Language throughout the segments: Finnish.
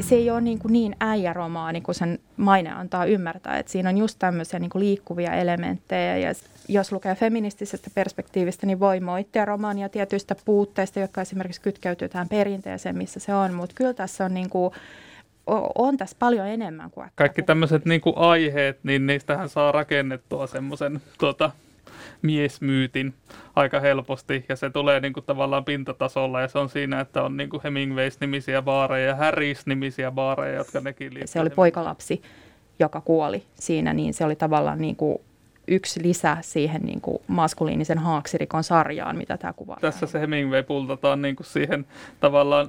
Se ei ole niin, kuin niin äijäromaani kuin sen maine antaa ymmärtää. Että siinä on just tämmöisiä niin kuin liikkuvia elementtejä ja jos lukee feministisestä perspektiivistä, niin voi moittia romaania tietyistä puutteista, jotka esimerkiksi kytkeytyy tähän perinteeseen, missä se on. Mutta kyllä tässä on niin kuin, on tässä paljon enemmän kuin Kaikki tämmöiset niinku aiheet, niin niistähän saa rakennettua semmoisen tota, miesmyytin aika helposti. Ja se tulee niinku tavallaan pintatasolla ja se on siinä, että on niinku Hemingways-nimisiä baareja ja Harris-nimisiä baareja, jotka nekin liittyy. se oli poikalapsi, joka kuoli siinä, niin se oli tavallaan niin kuin yksi lisä siihen niin kuin maskuliinisen haaksirikon sarjaan, mitä tämä kuvaa. Tässä se Hemingway pultataan niin kuin siihen tavallaan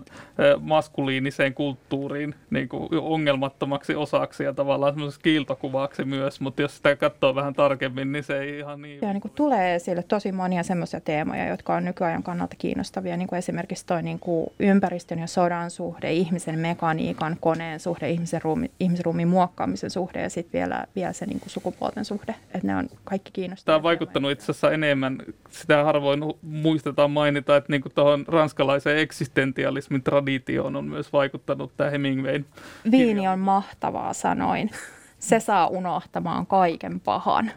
maskuliiniseen kulttuuriin niin kuin ongelmattomaksi osaksi ja tavallaan semmoiseksi kiiltokuvaksi myös, mutta jos sitä katsoo vähän tarkemmin, niin se ei ihan niin... Ja niin kuin tulee esille tosi monia semmoisia teemoja, jotka on nykyajan kannalta kiinnostavia, niin kuin esimerkiksi toi niin kuin ympäristön ja sodan suhde, ihmisen mekaniikan, koneen suhde, ihmisen ruumi, ihmisruumiin muokkaamisen suhde ja sitten vielä, vielä se niin kuin sukupuolten suhde. Että ne on kaikki kiinnostavia. Tämä on vaikuttanut itse asiassa enemmän, sitä harvoin muistetaan mainita, että niin tuohon ranskalaiseen eksistentialismin traditioon on myös vaikuttanut tämä Hemingwayn. Viini on mahtavaa, sanoin. Se saa unohtamaan kaiken pahan.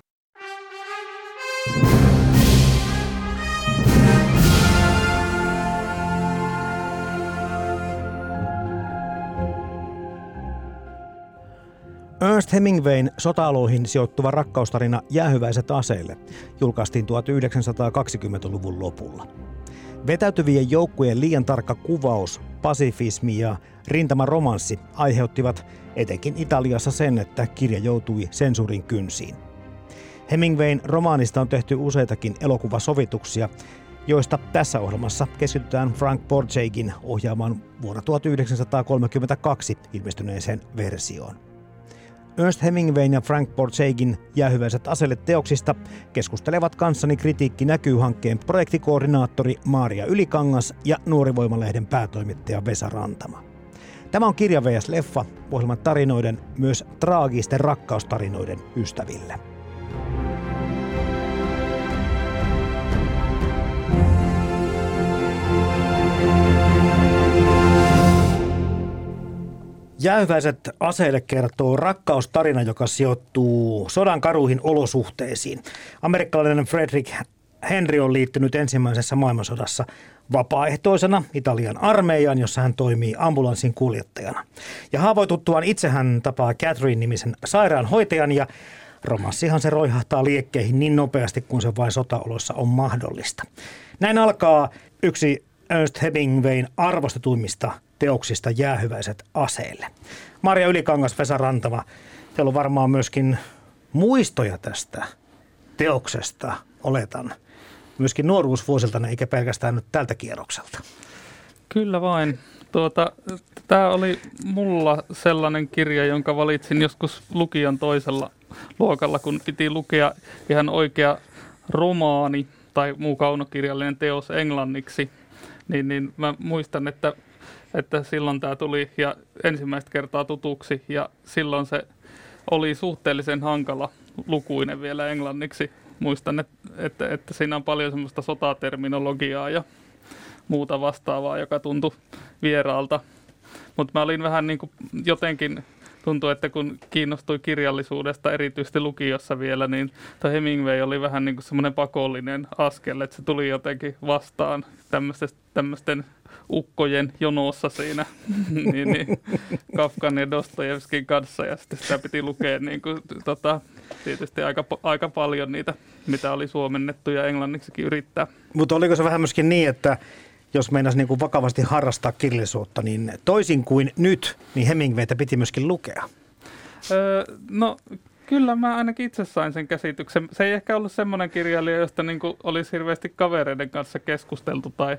Hemingwayn sota-aloihin sijoittuva rakkaustarina Jäähyväiset aseille julkaistiin 1920-luvun lopulla. Vetäytyvien joukkojen liian tarkka kuvaus, pasifismi ja rintamaromanssi aiheuttivat etenkin Italiassa sen, että kirja joutui sensuurin kynsiin. Hemingwayn romaanista on tehty useitakin elokuvasovituksia, joista tässä ohjelmassa keskitytään Frank Borjegin ohjaamaan vuonna 1932 ilmestyneeseen versioon. Ernst Hemingwayn ja Frank Borjegin jäähyväiset aselle teoksista keskustelevat kanssani Kritiikki näkyy hankkeen projektikoordinaattori Maaria Ylikangas ja Nuorivoimalehden päätoimittaja Vesa Rantama. Tämä on Kirja vs. Leffa, ohjelman tarinoiden, myös traagisten rakkaustarinoiden ystäville. Jäähyväiset aseille kertoo rakkaustarina, joka sijoittuu sodan karuihin olosuhteisiin. Amerikkalainen Frederick Henry on liittynyt ensimmäisessä maailmansodassa vapaaehtoisena Italian armeijaan, jossa hän toimii ambulanssin kuljettajana. Ja haavoituttuaan itse hän tapaa Catherine-nimisen sairaanhoitajan ja romanssihan se roihahtaa liekkeihin niin nopeasti kuin se vain sotaoloissa on mahdollista. Näin alkaa yksi Ernst Hemingwayn arvostetuimmista teoksista jäähyväiset aseille. Maria Ylikangas, Vesa Rantava, teillä on varmaan myöskin muistoja tästä teoksesta, oletan. Myöskin nuoruusvuosilta, eikä pelkästään nyt tältä kierrokselta. Kyllä vain. Tuota, Tämä oli mulla sellainen kirja, jonka valitsin joskus lukijan toisella luokalla, kun piti lukea ihan oikea romaani tai muu kaunokirjallinen teos englanniksi. Niin, niin mä muistan, että että silloin tämä tuli ja ensimmäistä kertaa tutuksi ja silloin se oli suhteellisen hankala lukuinen vielä englanniksi. Muistan, että, että, että siinä on paljon semmoista sotaterminologiaa ja muuta vastaavaa, joka tuntui vieraalta. Mutta mä olin vähän niin kuin jotenkin tuntuu, että kun kiinnostui kirjallisuudesta erityisesti lukiossa vielä, niin tuo Hemingway oli vähän niin kuin semmoinen pakollinen askel, että se tuli jotenkin vastaan tämmöisten ukkojen jonossa siinä niin, niin, Kafkan ja Dostojevskin kanssa ja sitten sitä piti lukea niin kuin, tota, tietysti aika, aika paljon niitä, mitä oli suomennettu ja englanniksikin yrittää. Mutta oliko se vähän myöskin niin, että jos meinasi niin kuin vakavasti harrastaa kirjallisuutta, niin toisin kuin nyt, niin Hemingwaytä piti myöskin lukea? Öö, no Kyllä mä ainakin itse sain sen käsityksen. Se ei ehkä ollut semmoinen kirjailija, josta niin olisi hirveästi kavereiden kanssa keskusteltu tai,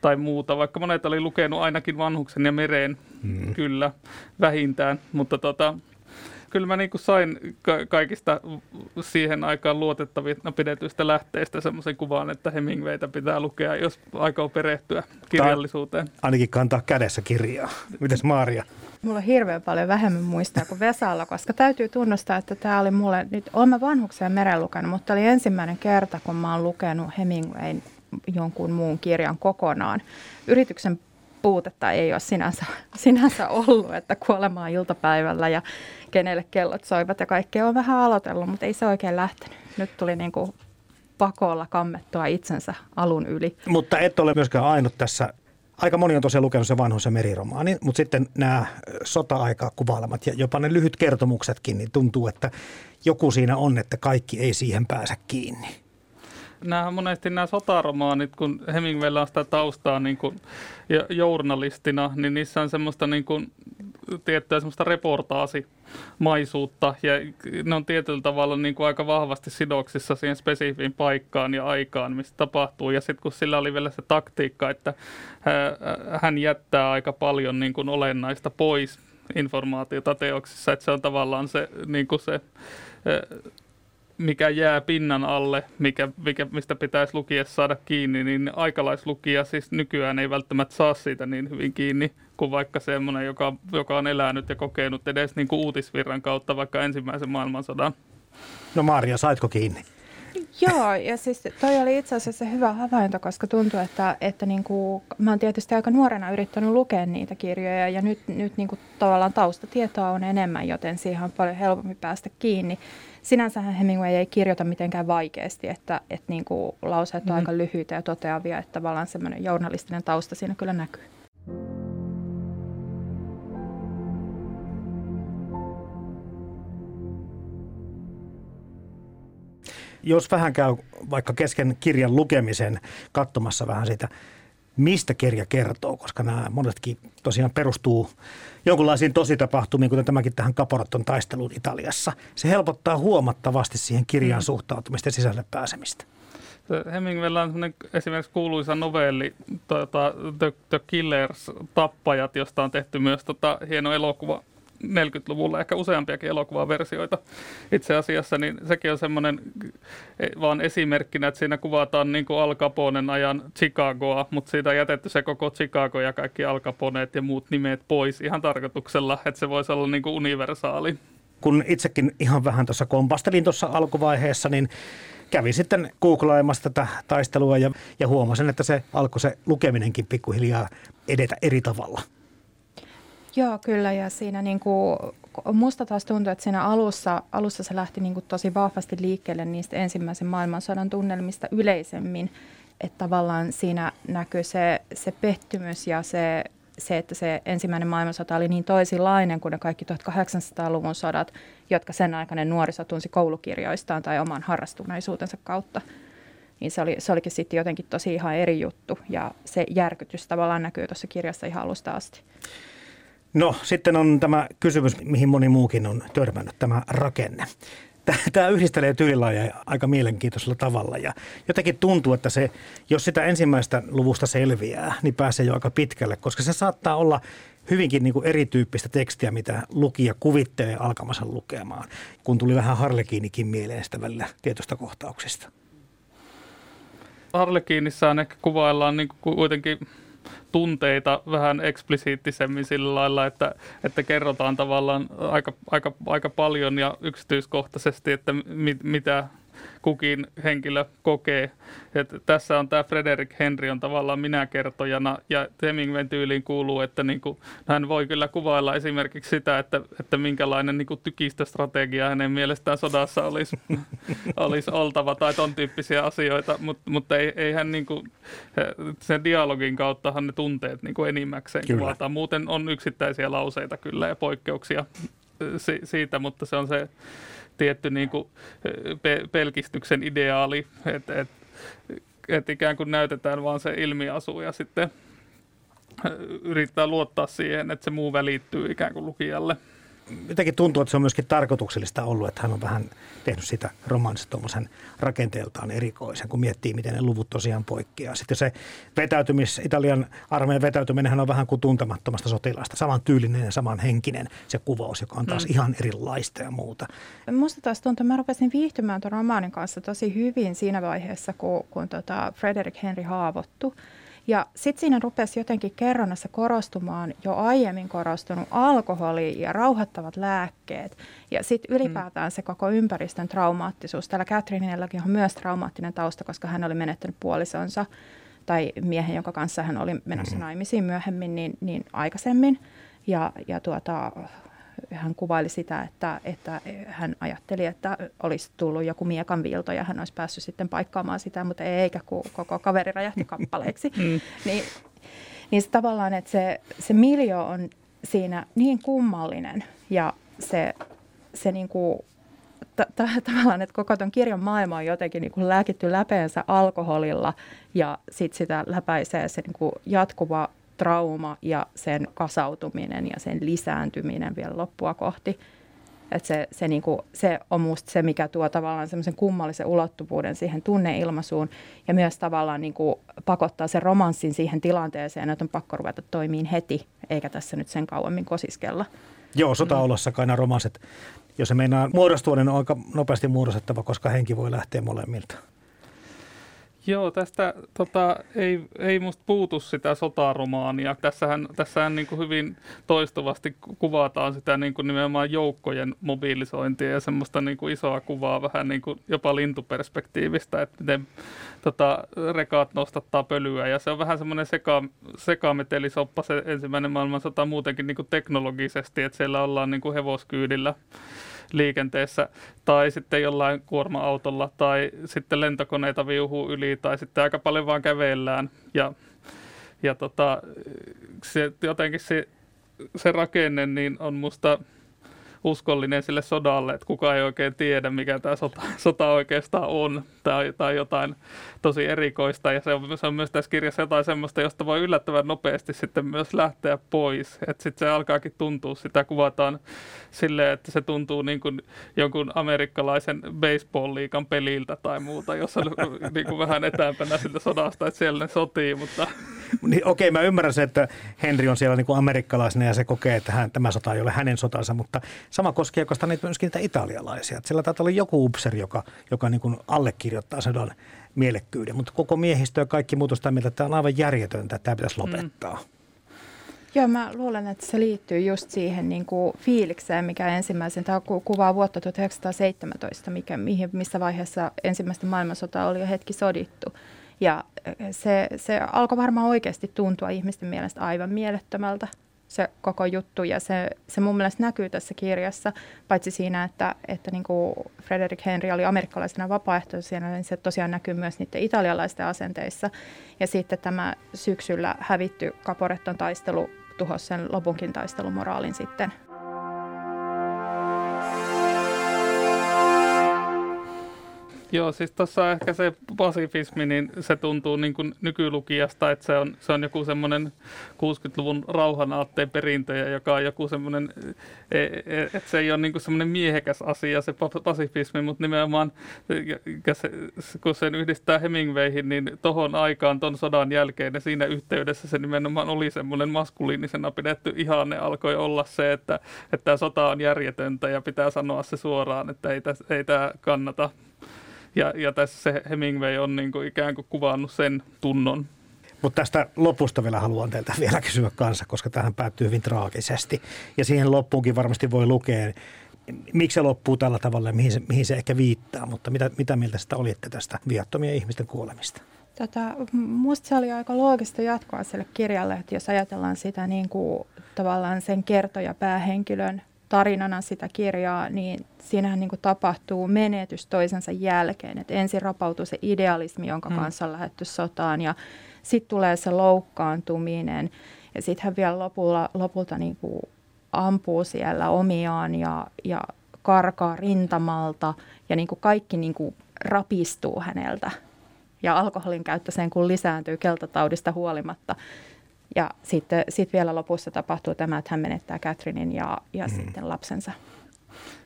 tai muuta, vaikka monet oli lukenut ainakin Vanhuksen ja Mereen, mm. kyllä, vähintään. Mutta tota, kyllä mä niin kuin sain ka- kaikista siihen aikaan luotettavista pidetyistä lähteistä semmoisen kuvan, että Hemingwaytä pitää lukea, jos aikoo perehtyä kirjallisuuteen. Tai ainakin kantaa kädessä kirjaa. Mites Maaria? Mulla on hirveän paljon vähemmän muistaa kuin Vesalla, koska täytyy tunnustaa, että tämä oli mulle, nyt olen mä vanhuksen meren lukenut, mutta oli ensimmäinen kerta, kun mä oon lukenut Hemingwayn jonkun muun kirjan kokonaan. Yrityksen puutetta ei ole sinänsä, sinänsä ollut, että kuolemaa iltapäivällä ja kenelle kellot soivat ja kaikkea on vähän aloitellut, mutta ei se oikein lähtenyt. Nyt tuli niin kuin pakolla kammettua itsensä alun yli. Mutta et ole myöskään ainut tässä. Aika moni on tosiaan lukenut se vanhoisen meriromaani, mutta sitten nämä sota-aikaa kuvailemat ja jopa ne lyhyt kertomuksetkin, niin tuntuu, että joku siinä on, että kaikki ei siihen pääse kiinni nämä monesti nämä sotaromaanit, kun Hemingwaylla on sitä taustaa niin kuin, ja journalistina, niin niissä on semmoista niin kuin, tiettyä semmoista reportaasimaisuutta ja ne on tietyllä tavalla niin kuin aika vahvasti sidoksissa siihen spesifiin paikkaan ja aikaan, missä tapahtuu. Ja sitten kun sillä oli vielä se taktiikka, että hän jättää aika paljon niin kuin olennaista pois informaatiota teoksissa, että se on tavallaan se, niin kuin se mikä jää pinnan alle, mikä, mikä, mistä pitäisi lukija saada kiinni, niin aikalaislukija siis nykyään ei välttämättä saa siitä niin hyvin kiinni kuin vaikka semmoinen, joka, joka on elänyt ja kokenut edes niin kuin uutisvirran kautta vaikka ensimmäisen maailmansodan. No Maria, saitko kiinni? Joo, ja siis toi oli itse asiassa hyvä havainto, koska tuntuu, että, että niin kuin, mä oon tietysti aika nuorena yrittänyt lukea niitä kirjoja ja nyt, nyt niin kuin tavallaan taustatietoa on enemmän, joten siihen on paljon helpompi päästä kiinni. Sinänsä Hemingway ei kirjoita mitenkään vaikeasti, että, että niin kuin lauseet on mm. aika lyhyitä ja toteavia, että tavallaan semmoinen journalistinen tausta siinä kyllä näkyy. jos vähän käy vaikka kesken kirjan lukemisen katsomassa vähän sitä, mistä kirja kertoo, koska nämä monetkin tosiaan perustuu jonkinlaisiin tositapahtumiin, kuten tämäkin tähän Caporaton taisteluun Italiassa. Se helpottaa huomattavasti siihen kirjaan mm. suhtautumista ja sisälle pääsemistä. Hemingwaylla on esimerkiksi kuuluisa novelli tuota, The, The Killers, Tappajat, josta on tehty myös tota, hieno elokuva 40-luvulla ehkä useampiakin elokuvaversioita itse asiassa, niin sekin on semmoinen e, vaan esimerkkinä, että siinä kuvataan niin kuin Al Caponen ajan Chicagoa, mutta siitä on jätetty se koko Chicago ja kaikki Al Caponeet ja muut nimet pois ihan tarkoituksella, että se voisi olla niin kuin universaali. Kun itsekin ihan vähän tuossa kompastelin tuossa alkuvaiheessa, niin kävin sitten googlaamassa tätä taistelua ja, ja huomasin, että se alkoi se lukeminenkin pikkuhiljaa edetä eri tavalla. Joo, kyllä. Ja siinä niin kuin, musta taas tuntuu, että siinä alussa, alussa se lähti niin kuin tosi vahvasti liikkeelle niistä ensimmäisen maailmansodan tunnelmista yleisemmin. Että tavallaan siinä näkyy se, se pettymys ja se, se, että se ensimmäinen maailmansota oli niin toisinlainen kuin ne kaikki 1800-luvun sodat, jotka sen aikainen nuoriso tunsi koulukirjoistaan tai oman harrastuneisuutensa kautta. Niin se, oli, se olikin sitten jotenkin tosi ihan eri juttu ja se järkytys tavallaan näkyy tuossa kirjassa ihan alusta asti. No sitten on tämä kysymys, mihin moni muukin on törmännyt, tämä rakenne. Tämä yhdistelee tyylilajeja aika mielenkiintoisella tavalla ja jotenkin tuntuu, että se, jos sitä ensimmäistä luvusta selviää, niin pääsee jo aika pitkälle, koska se saattaa olla hyvinkin niin kuin erityyppistä tekstiä, mitä lukija kuvittelee alkamassa lukemaan, kun tuli vähän Harlekiinikin mieleen sitä välillä tietystä kohtauksista. Harlekiinissa ehkä kuvaillaan niin kuin kuitenkin tunteita vähän eksplisiittisemmin sillä lailla, että, että kerrotaan tavallaan aika, aika, aika paljon ja yksityiskohtaisesti, että mit, mitä kukin henkilö kokee. Et tässä on tämä Frederick Henry on tavallaan minäkertojana ja Hemingwayn tyyliin kuuluu, että niinku, hän voi kyllä kuvailla esimerkiksi sitä, että, että minkälainen niinku tykistöstrategia hänen mielestään sodassa olisi, olisi oltava tai ton tyyppisiä asioita, Mut, mutta ei, ei hän niinku, sen dialogin kauttahan ne tunteet niinku enimmäkseen kyllä. kuvataan. Muuten on yksittäisiä lauseita kyllä ja poikkeuksia siitä, mutta se on se tietty niin kuin pe- pelkistyksen ideaali, että et, et ikään kuin näytetään vaan se ilmiasu ja sitten yrittää luottaa siihen, että se muu välittyy ikään kuin lukijalle. Jotenkin tuntuu, että se on myöskin tarkoituksellista ollut, että hän on vähän tehnyt sitä romansista tuommoisen rakenteeltaan erikoisen, kun miettii, miten ne luvut tosiaan poikkeaa. Sitten se vetäytymis, Italian armeijan vetäytyminen on vähän kuin tuntemattomasta sotilaasta, saman tyylinen ja saman henkinen se kuvaus, joka on taas mm. ihan erilaista ja muuta. Musta taas tuntuu, että mä rupesin viihtymään tuon romaanin kanssa tosi hyvin siinä vaiheessa, kun, kun tota Frederick Henry haavoittui. Ja sitten siinä rupesi jotenkin kerronnassa korostumaan jo aiemmin korostunut alkoholi ja rauhoittavat lääkkeet. Ja sitten ylipäätään se koko ympäristön traumaattisuus. Täällä Catherineilläkin on myös traumaattinen tausta, koska hän oli menettänyt puolisonsa tai miehen, jonka kanssa hän oli menossa naimisiin myöhemmin, niin, niin aikaisemmin. Ja, ja tuota, hän kuvaili sitä, että, että hän ajatteli, että olisi tullut joku miekan viilto ja hän olisi päässyt sitten paikkaamaan sitä, mutta ei, eikä kun koko kaveri räjähti kappaleeksi. mm. niin, niin se tavallaan, että se, se miljo on siinä niin kummallinen ja se, se niin kuin, t- t- tavallaan, että koko ton kirjan maailma on jotenkin niin kuin lääkitty läpeensä alkoholilla ja sitten sitä läpäisee se niin kuin jatkuva trauma ja sen kasautuminen ja sen lisääntyminen vielä loppua kohti. Että se, se, niinku, se on musta se, mikä tuo tavallaan semmoisen kummallisen ulottuvuuden siihen tunneilmaisuun ja myös tavallaan niinku pakottaa sen romanssin siihen tilanteeseen, että on pakko ruveta toimiin heti, eikä tässä nyt sen kauemmin kosiskella. Joo, sotaolossa kai nämä romanssit, jos se meinaa muodostua, niin on aika nopeasti muodostettava, koska henki voi lähteä molemmilta. Joo, tästä tota, ei, ei musta puutu sitä sotaromaania. Tässähän, tässähän niin kuin hyvin toistuvasti kuvataan sitä niin kuin nimenomaan joukkojen mobilisointia ja semmoista niin kuin isoa kuvaa vähän niin kuin jopa lintuperspektiivistä, että miten tota, rekaat nostattaa pölyä. Ja se on vähän semmoinen seka, sekametelisoppa se ensimmäinen maailmansota muutenkin niin kuin teknologisesti, että siellä ollaan niin kuin hevoskyydillä liikenteessä tai sitten jollain kuorma-autolla tai sitten lentokoneita viuhuu yli tai sitten aika paljon vaan kävellään. Ja, ja tota, se, jotenkin se, se rakenne niin on musta uskollinen sille sodalle, että kukaan ei oikein tiedä, mikä tämä sota, sota oikeastaan on, tai, tai jotain tosi erikoista. Ja se on, se on myös tässä kirjassa jotain semmoista, josta voi yllättävän nopeasti sitten myös lähteä pois. Että sitten se alkaakin tuntua, sitä kuvataan silleen, että se tuntuu niin kuin jonkun amerikkalaisen baseball-liikan peliltä tai muuta, jossa niin kuin vähän etäämpänä siltä sodasta, että siellä ne sotii, mutta... Niin, okei, mä ymmärrän se, että Henri on siellä niin kuin amerikkalaisena ja se kokee, että hän, tämä sota ei ole hänen sotansa, mutta sama koskee oikeastaan niitä myöskin niitä italialaisia. Että siellä taitaa olla joku upseri, joka, joka niin kuin allekirjoittaa sodan mielekkyyden, mutta koko miehistö ja kaikki muutos sitä mieltä, että tämä on aivan järjetöntä, että tämä pitäisi lopettaa. Mm. Joo, mä luulen, että se liittyy just siihen niin kuin fiilikseen, mikä ensimmäisen, tämä kuvaa vuotta 1917, mikä, mihin, missä vaiheessa ensimmäistä maailmansotaa oli jo hetki sodittu. Ja se, se alkoi varmaan oikeasti tuntua ihmisten mielestä aivan mielettömältä se koko juttu ja se, se mun mielestä näkyy tässä kirjassa, paitsi siinä, että, että niin kuin Frederick Henry oli amerikkalaisena vapaaehtoisena, niin se tosiaan näkyy myös niiden italialaisten asenteissa. Ja sitten tämä syksyllä hävitty Caporetton taistelu tuhosi sen lopunkin taistelumoraalin sitten Joo, siis tuossa ehkä se pasifismi, niin se tuntuu niin kuin nykylukijasta, että se on, se on joku semmoinen 60-luvun rauhanaatteen perintö, joka on joku semmoinen, e, e, että se ei ole niin kuin semmoinen miehekäs asia se pasifismi, mutta nimenomaan kun sen yhdistää Hemingwayhin, niin tohon aikaan, ton sodan jälkeen ja siinä yhteydessä se nimenomaan oli semmoinen maskuliinisena pidetty ihanne alkoi olla se, että, että sota on järjetöntä ja pitää sanoa se suoraan, että ei, täs, ei tämä kannata. Ja, ja tässä se Hemingway on niin kuin ikään kuin kuvannut sen tunnon. Mutta tästä lopusta vielä haluan teiltä vielä kysyä kanssa, koska tähän päättyy hyvin traagisesti. Ja siihen loppuunkin varmasti voi lukea, miksi se loppuu tällä tavalla ja mihin se, mihin se ehkä viittaa. Mutta mitä, mitä mieltä sitä olitte tästä viattomien ihmisten kuolemista? Tätä, musta se oli aika loogista jatkoa sille kirjalle, että jos ajatellaan sitä niin kuin, tavallaan sen kertoja päähenkilön tarinana sitä kirjaa, niin siinähän niin kuin tapahtuu menetys toisensa jälkeen. Et ensin rapautuu se idealismi, jonka mm. kanssa on lähdetty sotaan ja sitten tulee se loukkaantuminen ja sitten hän vielä lopulla, lopulta niin kuin ampuu siellä omiaan ja, ja karkaa rintamalta ja niin kuin kaikki niin kuin rapistuu häneltä. Ja alkoholin käyttö sen kun lisääntyy keltataudista huolimatta. Ja sitten sit vielä lopussa tapahtuu tämä, että hän menettää Catherinein ja, ja mm. sitten lapsensa.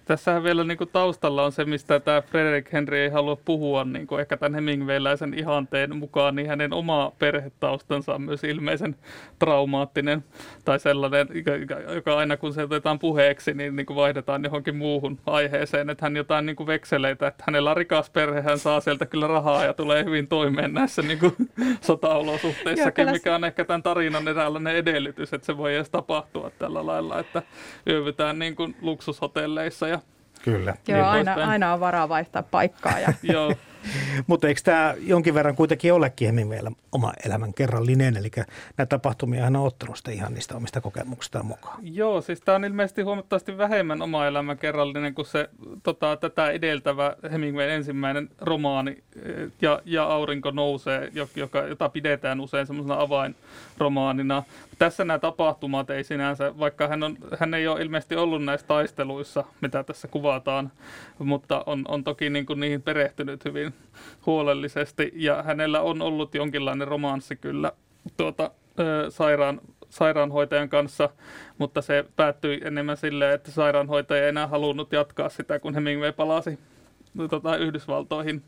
Tässähän vielä niin kuin taustalla on se, mistä tämä Frederick Henry ei halua puhua, niin kuin ehkä tämän Hemingwayläisen ihanteen mukaan, niin hänen oma perhetaustansa on myös ilmeisen traumaattinen tai sellainen, joka aina kun se otetaan puheeksi, niin, niin kuin vaihdetaan johonkin muuhun aiheeseen, että hän jotain niin kuin vekseleitä, että hänellä on rikas perhe, hän saa sieltä kyllä rahaa ja tulee hyvin toimeen näissä niin kuin sotaolosuhteissakin, mikä on ehkä tämän tarinan eräänlainen edellytys, että se voi edes tapahtua tällä lailla, että yövytään niin kuin luksushotelleissa ja Kyllä. Joo, niin aina, aina on varaa vaihtaa paikkaa. Ja... Joo, Mutta eikö tämä jonkin verran kuitenkin olekin Hemingwaylla oma elämän kerrallinen, eli näitä tapahtumia hän on ottanut sitä ihan niistä omista kokemuksistaan mukaan. Joo, siis tämä on ilmeisesti huomattavasti vähemmän oma elämän kerrallinen kuin se tota, tätä edeltävä Hemingwayn ensimmäinen romaani eh, ja, ja Aurinko nousee, joka, jota pidetään usein semmoisena avainromaanina. Tässä nämä tapahtumat ei sinänsä, vaikka hän, on, hän ei ole ilmeisesti ollut näissä taisteluissa, mitä tässä kuvataan, mutta on, on toki niin kuin niihin perehtynyt hyvin huolellisesti ja hänellä on ollut jonkinlainen romanssi kyllä tuota, sairaan, sairaanhoitajan kanssa, mutta se päättyi enemmän silleen, että sairaanhoitaja ei enää halunnut jatkaa sitä, kun Hemingway palasi tuota, Yhdysvaltoihin.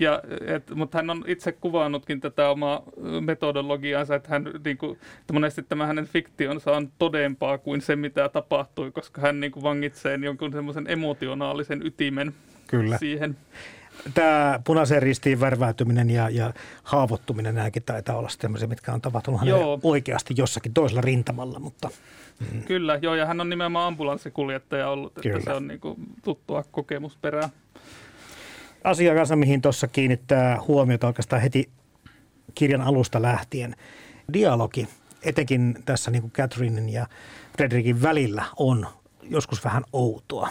Ja, et, mutta hän on itse kuvannutkin tätä omaa metodologiaansa, että, hän, niin kuin, että monesti tämä hänen fiktionsa on todempaa kuin se, mitä tapahtui, koska hän niin kuin, vangitsee jonkun semmoisen emotionaalisen ytimen Kyllä. siihen tämä punaisen ristiin värväytyminen ja, ja haavoittuminen, nämäkin taitaa olla sellaisia, mitkä on tapahtunut joo. oikeasti jossakin toisella rintamalla. Mutta, mm. Kyllä, joo, ja hän on nimenomaan ambulanssikuljettaja ollut, että Kyllä. se on niin kuin tuttua kokemusperää. Asia kanssa, mihin tuossa kiinnittää huomiota oikeastaan heti kirjan alusta lähtien. Dialogi, etenkin tässä niin kuin Catherinein ja Frederickin välillä on joskus vähän outoa.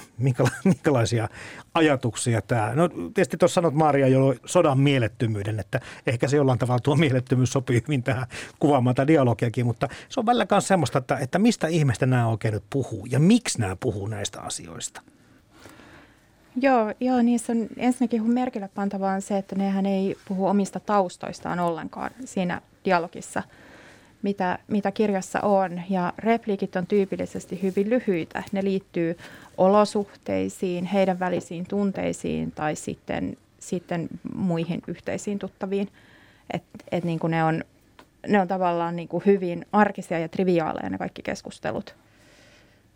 Minkälaisia ajatuksia tämä? No tietysti tuossa sanot Maria jo sodan mielettömyyden, että ehkä se jollain tavalla tuo mielettömyys sopii hyvin tähän kuvaamaan tätä dialogiakin, mutta se on välillä myös semmoista, että, että mistä ihmeestä nämä oikein nyt puhuu ja miksi nämä puhuu näistä asioista? Joo, joo niissä on ensinnäkin merkille pantavaa on se, että nehän ei puhu omista taustoistaan ollenkaan siinä dialogissa – mitä, mitä kirjassa on. Ja repliikit on tyypillisesti hyvin lyhyitä. Ne liittyy olosuhteisiin, heidän välisiin tunteisiin tai sitten, sitten muihin yhteisiin tuttaviin. Et, et niin kuin ne, on, ne on tavallaan niin kuin hyvin arkisia ja triviaaleja ne kaikki keskustelut.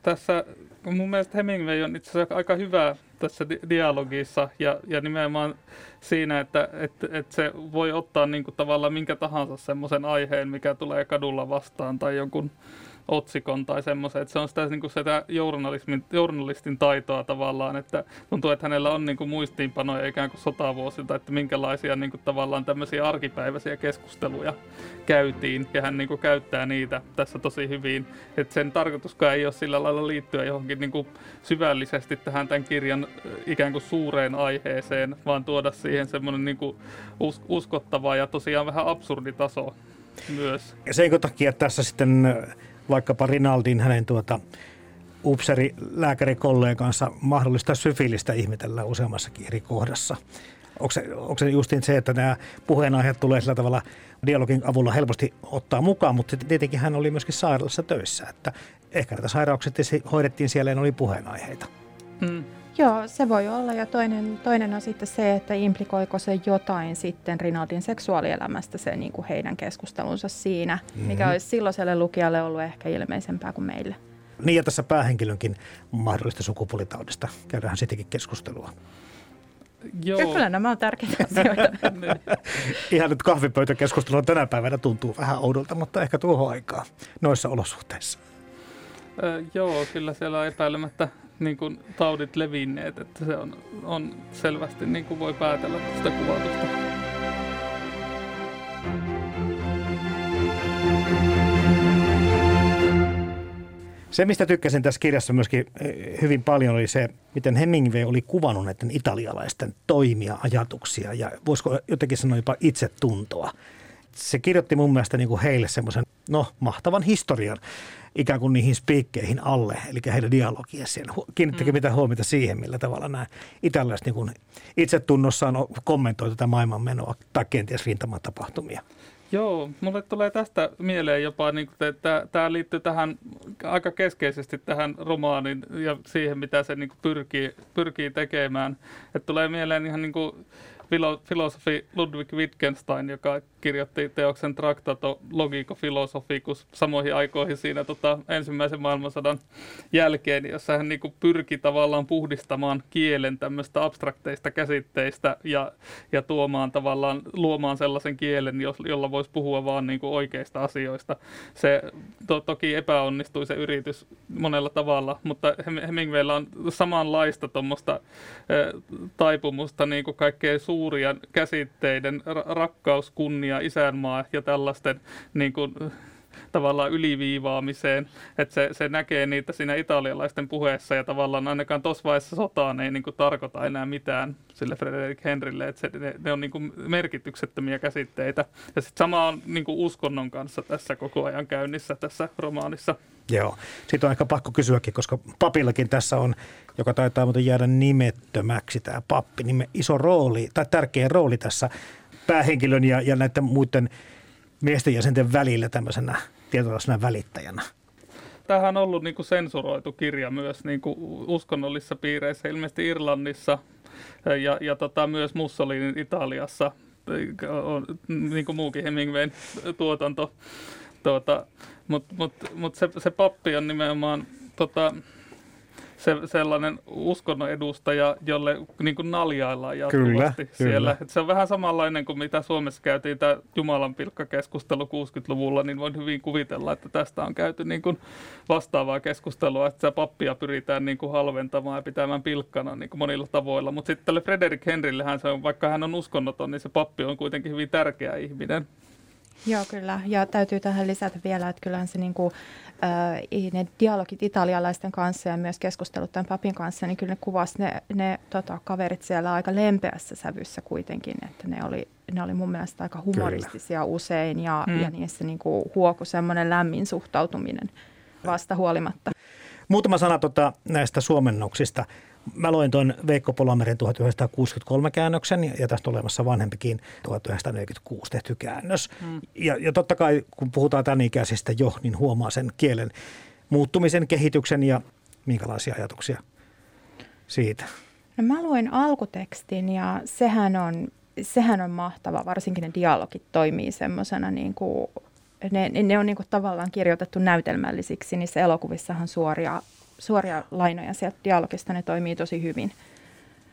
Tässä mun mielestä Hemingway on itse asiassa aika hyvä tässä dialogissa ja, ja nimenomaan siinä, että et, et se voi ottaa niin kuin tavallaan minkä tahansa semmoisen aiheen, mikä tulee kadulla vastaan tai jonkun otsikon tai semmoisen, että se on sitä, niin kuin sitä journalistin taitoa tavallaan, että tuntuu, että hänellä on niin kuin muistiinpanoja ikään kuin sotavuosilta, että minkälaisia niin kuin tavallaan tämmöisiä arkipäiväisiä keskusteluja käytiin ja hän niin kuin käyttää niitä tässä tosi hyvin, että sen tarkoituskaan ei ole sillä lailla liittyä johonkin niin kuin syvällisesti tähän tämän kirjan ikään kuin suureen aiheeseen, vaan tuoda siihen semmoinen niin kuin uskottava ja tosiaan vähän absurdi taso myös. Ja sen takia tässä sitten vaikkapa Rinaldin hänen tuota, upseri lääkärikollegansa mahdollista syfilistä ihmetellä useammassakin eri kohdassa. Onko se, onko se justiin se, että nämä puheenaiheet tulee sillä tavalla dialogin avulla helposti ottaa mukaan, mutta tietenkin hän oli myöskin sairaalassa töissä, että ehkä näitä sairaukset hoidettiin siellä ja ne oli puheenaiheita. Hmm. Joo, se voi olla. Ja toinen, toinen on sitten se, että implikoiko se jotain sitten Rinaldin seksuaalielämästä se niin kuin heidän keskustelunsa siinä, mm-hmm. mikä olisi silloiselle lukijalle ollut ehkä ilmeisempää kuin meille. Niin ja tässä päähenkilönkin mahdollista sukupuolitaudista käydään sittenkin keskustelua. Joo. Ja kyllä nämä on tärkeitä asioita. Ihan nyt kahvipöytäkeskustelua tänä päivänä tuntuu vähän oudolta, mutta ehkä tuohon aikaan noissa olosuhteissa. Ö, joo, kyllä siellä on epäilemättä niin kuin taudit levinneet, että se on, on selvästi niin kuin voi päätellä tästä kuvatusta. Se, mistä tykkäsin tässä kirjassa myöskin eh, hyvin paljon, oli se, miten Hemingway oli kuvannut näiden italialaisten toimia, ajatuksia ja voisiko jotenkin sanoa jopa itsetuntoa. Se kirjoitti mun mielestä niin kuin heille semmoisen, no, mahtavan historian ikään kuin niihin spiikkeihin alle, eli heidän dialogia siellä. Kiinnittekö mm. mitä huomiota siihen, millä tavalla nämä italialaiset niin itse tunnossaan kommentoi tätä maailmanmenoa tai kenties rintamatapahtumia? Joo, mulle tulee tästä mieleen jopa, niin kuin, että tämä liittyy tähän aika keskeisesti tähän romaanin ja siihen, mitä se niin kuin pyrkii, pyrkii tekemään. Että tulee mieleen ihan niin kuin filosofi Ludwig Wittgenstein, joka kirjoitti teoksen Tractato Logico Philosophicus samoihin aikoihin siinä tota, ensimmäisen maailmansodan jälkeen, jossa hän niin pyrki tavallaan puhdistamaan kielen tämmöistä abstrakteista käsitteistä ja, ja tuomaan tavallaan, luomaan sellaisen kielen, jolla voisi puhua vaan niin oikeista asioista. Se to, toki epäonnistui se yritys monella tavalla, mutta Hemingwaylla on samanlaista tuommoista taipumusta niin kuin kaikkea suuria käsitteiden, rakkaus, kunnia, isänmaa ja tällaisten niin kuin, tavallaan yliviivaamiseen, että se, se näkee niitä siinä italialaisten puheessa ja tavallaan ainakaan tuossa vaiheessa sotaan ei niin kuin, tarkoita enää mitään sille Frederick Henrylle, että se, ne, ne on niin kuin, merkityksettömiä käsitteitä. Ja sitten sama on niin kuin, uskonnon kanssa tässä koko ajan käynnissä tässä romaanissa. Joo. Sitten on ehkä pakko kysyäkin, koska papillakin tässä on, joka taitaa muuten jäädä nimettömäksi tämä pappi, niin iso rooli tai tärkeä rooli tässä päähenkilön ja, ja näiden muiden miesten jäsenten välillä tämmöisenä tietynlaisena välittäjänä. Tämähän on ollut niin kuin sensuroitu kirja myös niin kuin uskonnollisissa piireissä, ilmeisesti Irlannissa ja, ja tota, myös Mussolinin Italiassa, niin kuin muukin Hemingwayn tuotanto. Tuota, Mutta mut, mut se, se pappi on nimenomaan tota, se, sellainen uskonnon edustaja, jolle niin kuin naljaillaan jatkuvasti kyllä, siellä. Kyllä. se on vähän samanlainen kuin mitä Suomessa käytiin tämä Jumalan pilkkakeskustelu 60-luvulla, niin voin hyvin kuvitella, että tästä on käyty niin kuin vastaavaa keskustelua, että pappia pyritään niin kuin halventamaan ja pitämään pilkkana niin kuin monilla tavoilla. Mutta sitten tälle Frederick Henrillehän se on, vaikka hän on uskonnoton, niin se pappi on kuitenkin hyvin tärkeä ihminen. Joo, kyllä. Ja täytyy tähän lisätä vielä, että kyllähän se niin kuin, äh, ne dialogit italialaisten kanssa ja myös keskustelut tämän papin kanssa, niin kyllä ne kuvasi ne, ne tota, kaverit siellä aika lempeässä sävyssä kuitenkin, että ne oli, ne oli mun mielestä aika humoristisia kyllä. usein ja, mm. ja niissä niin kuin huoku semmoinen lämmin suhtautuminen vasta huolimatta. Muutama sana tota, näistä suomennoksista. Mä loin tuon Veikko Polamerin 1963 käännöksen ja tästä olemassa vanhempikin 1946 tehty käännös. Mm. Ja, ja totta kai kun puhutaan tämän ikäisistä jo, niin huomaa sen kielen muuttumisen, kehityksen ja minkälaisia ajatuksia siitä. No mä luin alkutekstin ja sehän on, sehän on mahtava, varsinkin ne dialogit toimii semmoisena niin kuin ne, ne on niin kuin tavallaan kirjoitettu näytelmällisiksi, niissä elokuvissahan suoria suoria lainoja sieltä dialogista, ne toimii tosi hyvin.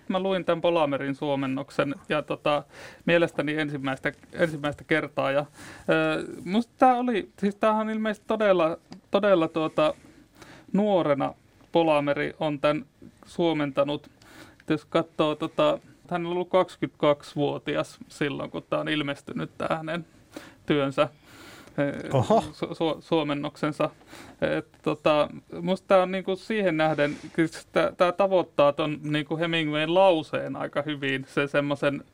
Mä luin tämän Polamerin suomennoksen ja tota, mielestäni ensimmäistä, ensimmäistä kertaa. Ja, ö, musta tämä oli, siis tämähän on ilmeisesti todella, todella tuota, nuorena Polameri on tämän suomentanut. Jos katsoo, tota, hän on ollut 22-vuotias silloin, kun tämä on ilmestynyt tämä hänen työnsä. Oho. Su- su- suomennoksensa. Et, tota, musta tämä on niinku siihen nähden, tämä tavoittaa tuon niinku Hemingwayn lauseen aika hyvin, se semmoisen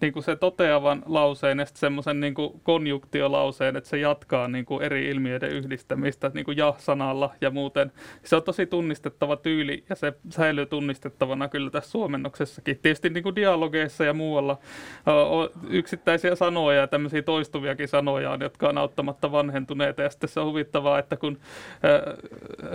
niin kuin se toteavan lauseen ja sitten semmoisen niin konjuktiolauseen, että se jatkaa niin kuin eri ilmiöiden yhdistämistä niin kuin ja-sanalla ja muuten. Se on tosi tunnistettava tyyli ja se säilyy tunnistettavana kyllä tässä suomennoksessakin. Tietysti niin kuin dialogeissa ja muualla on yksittäisiä sanoja ja tämmöisiä toistuviakin sanoja on, jotka on auttamatta vanhentuneita. Ja sitten se on huvittavaa, että kun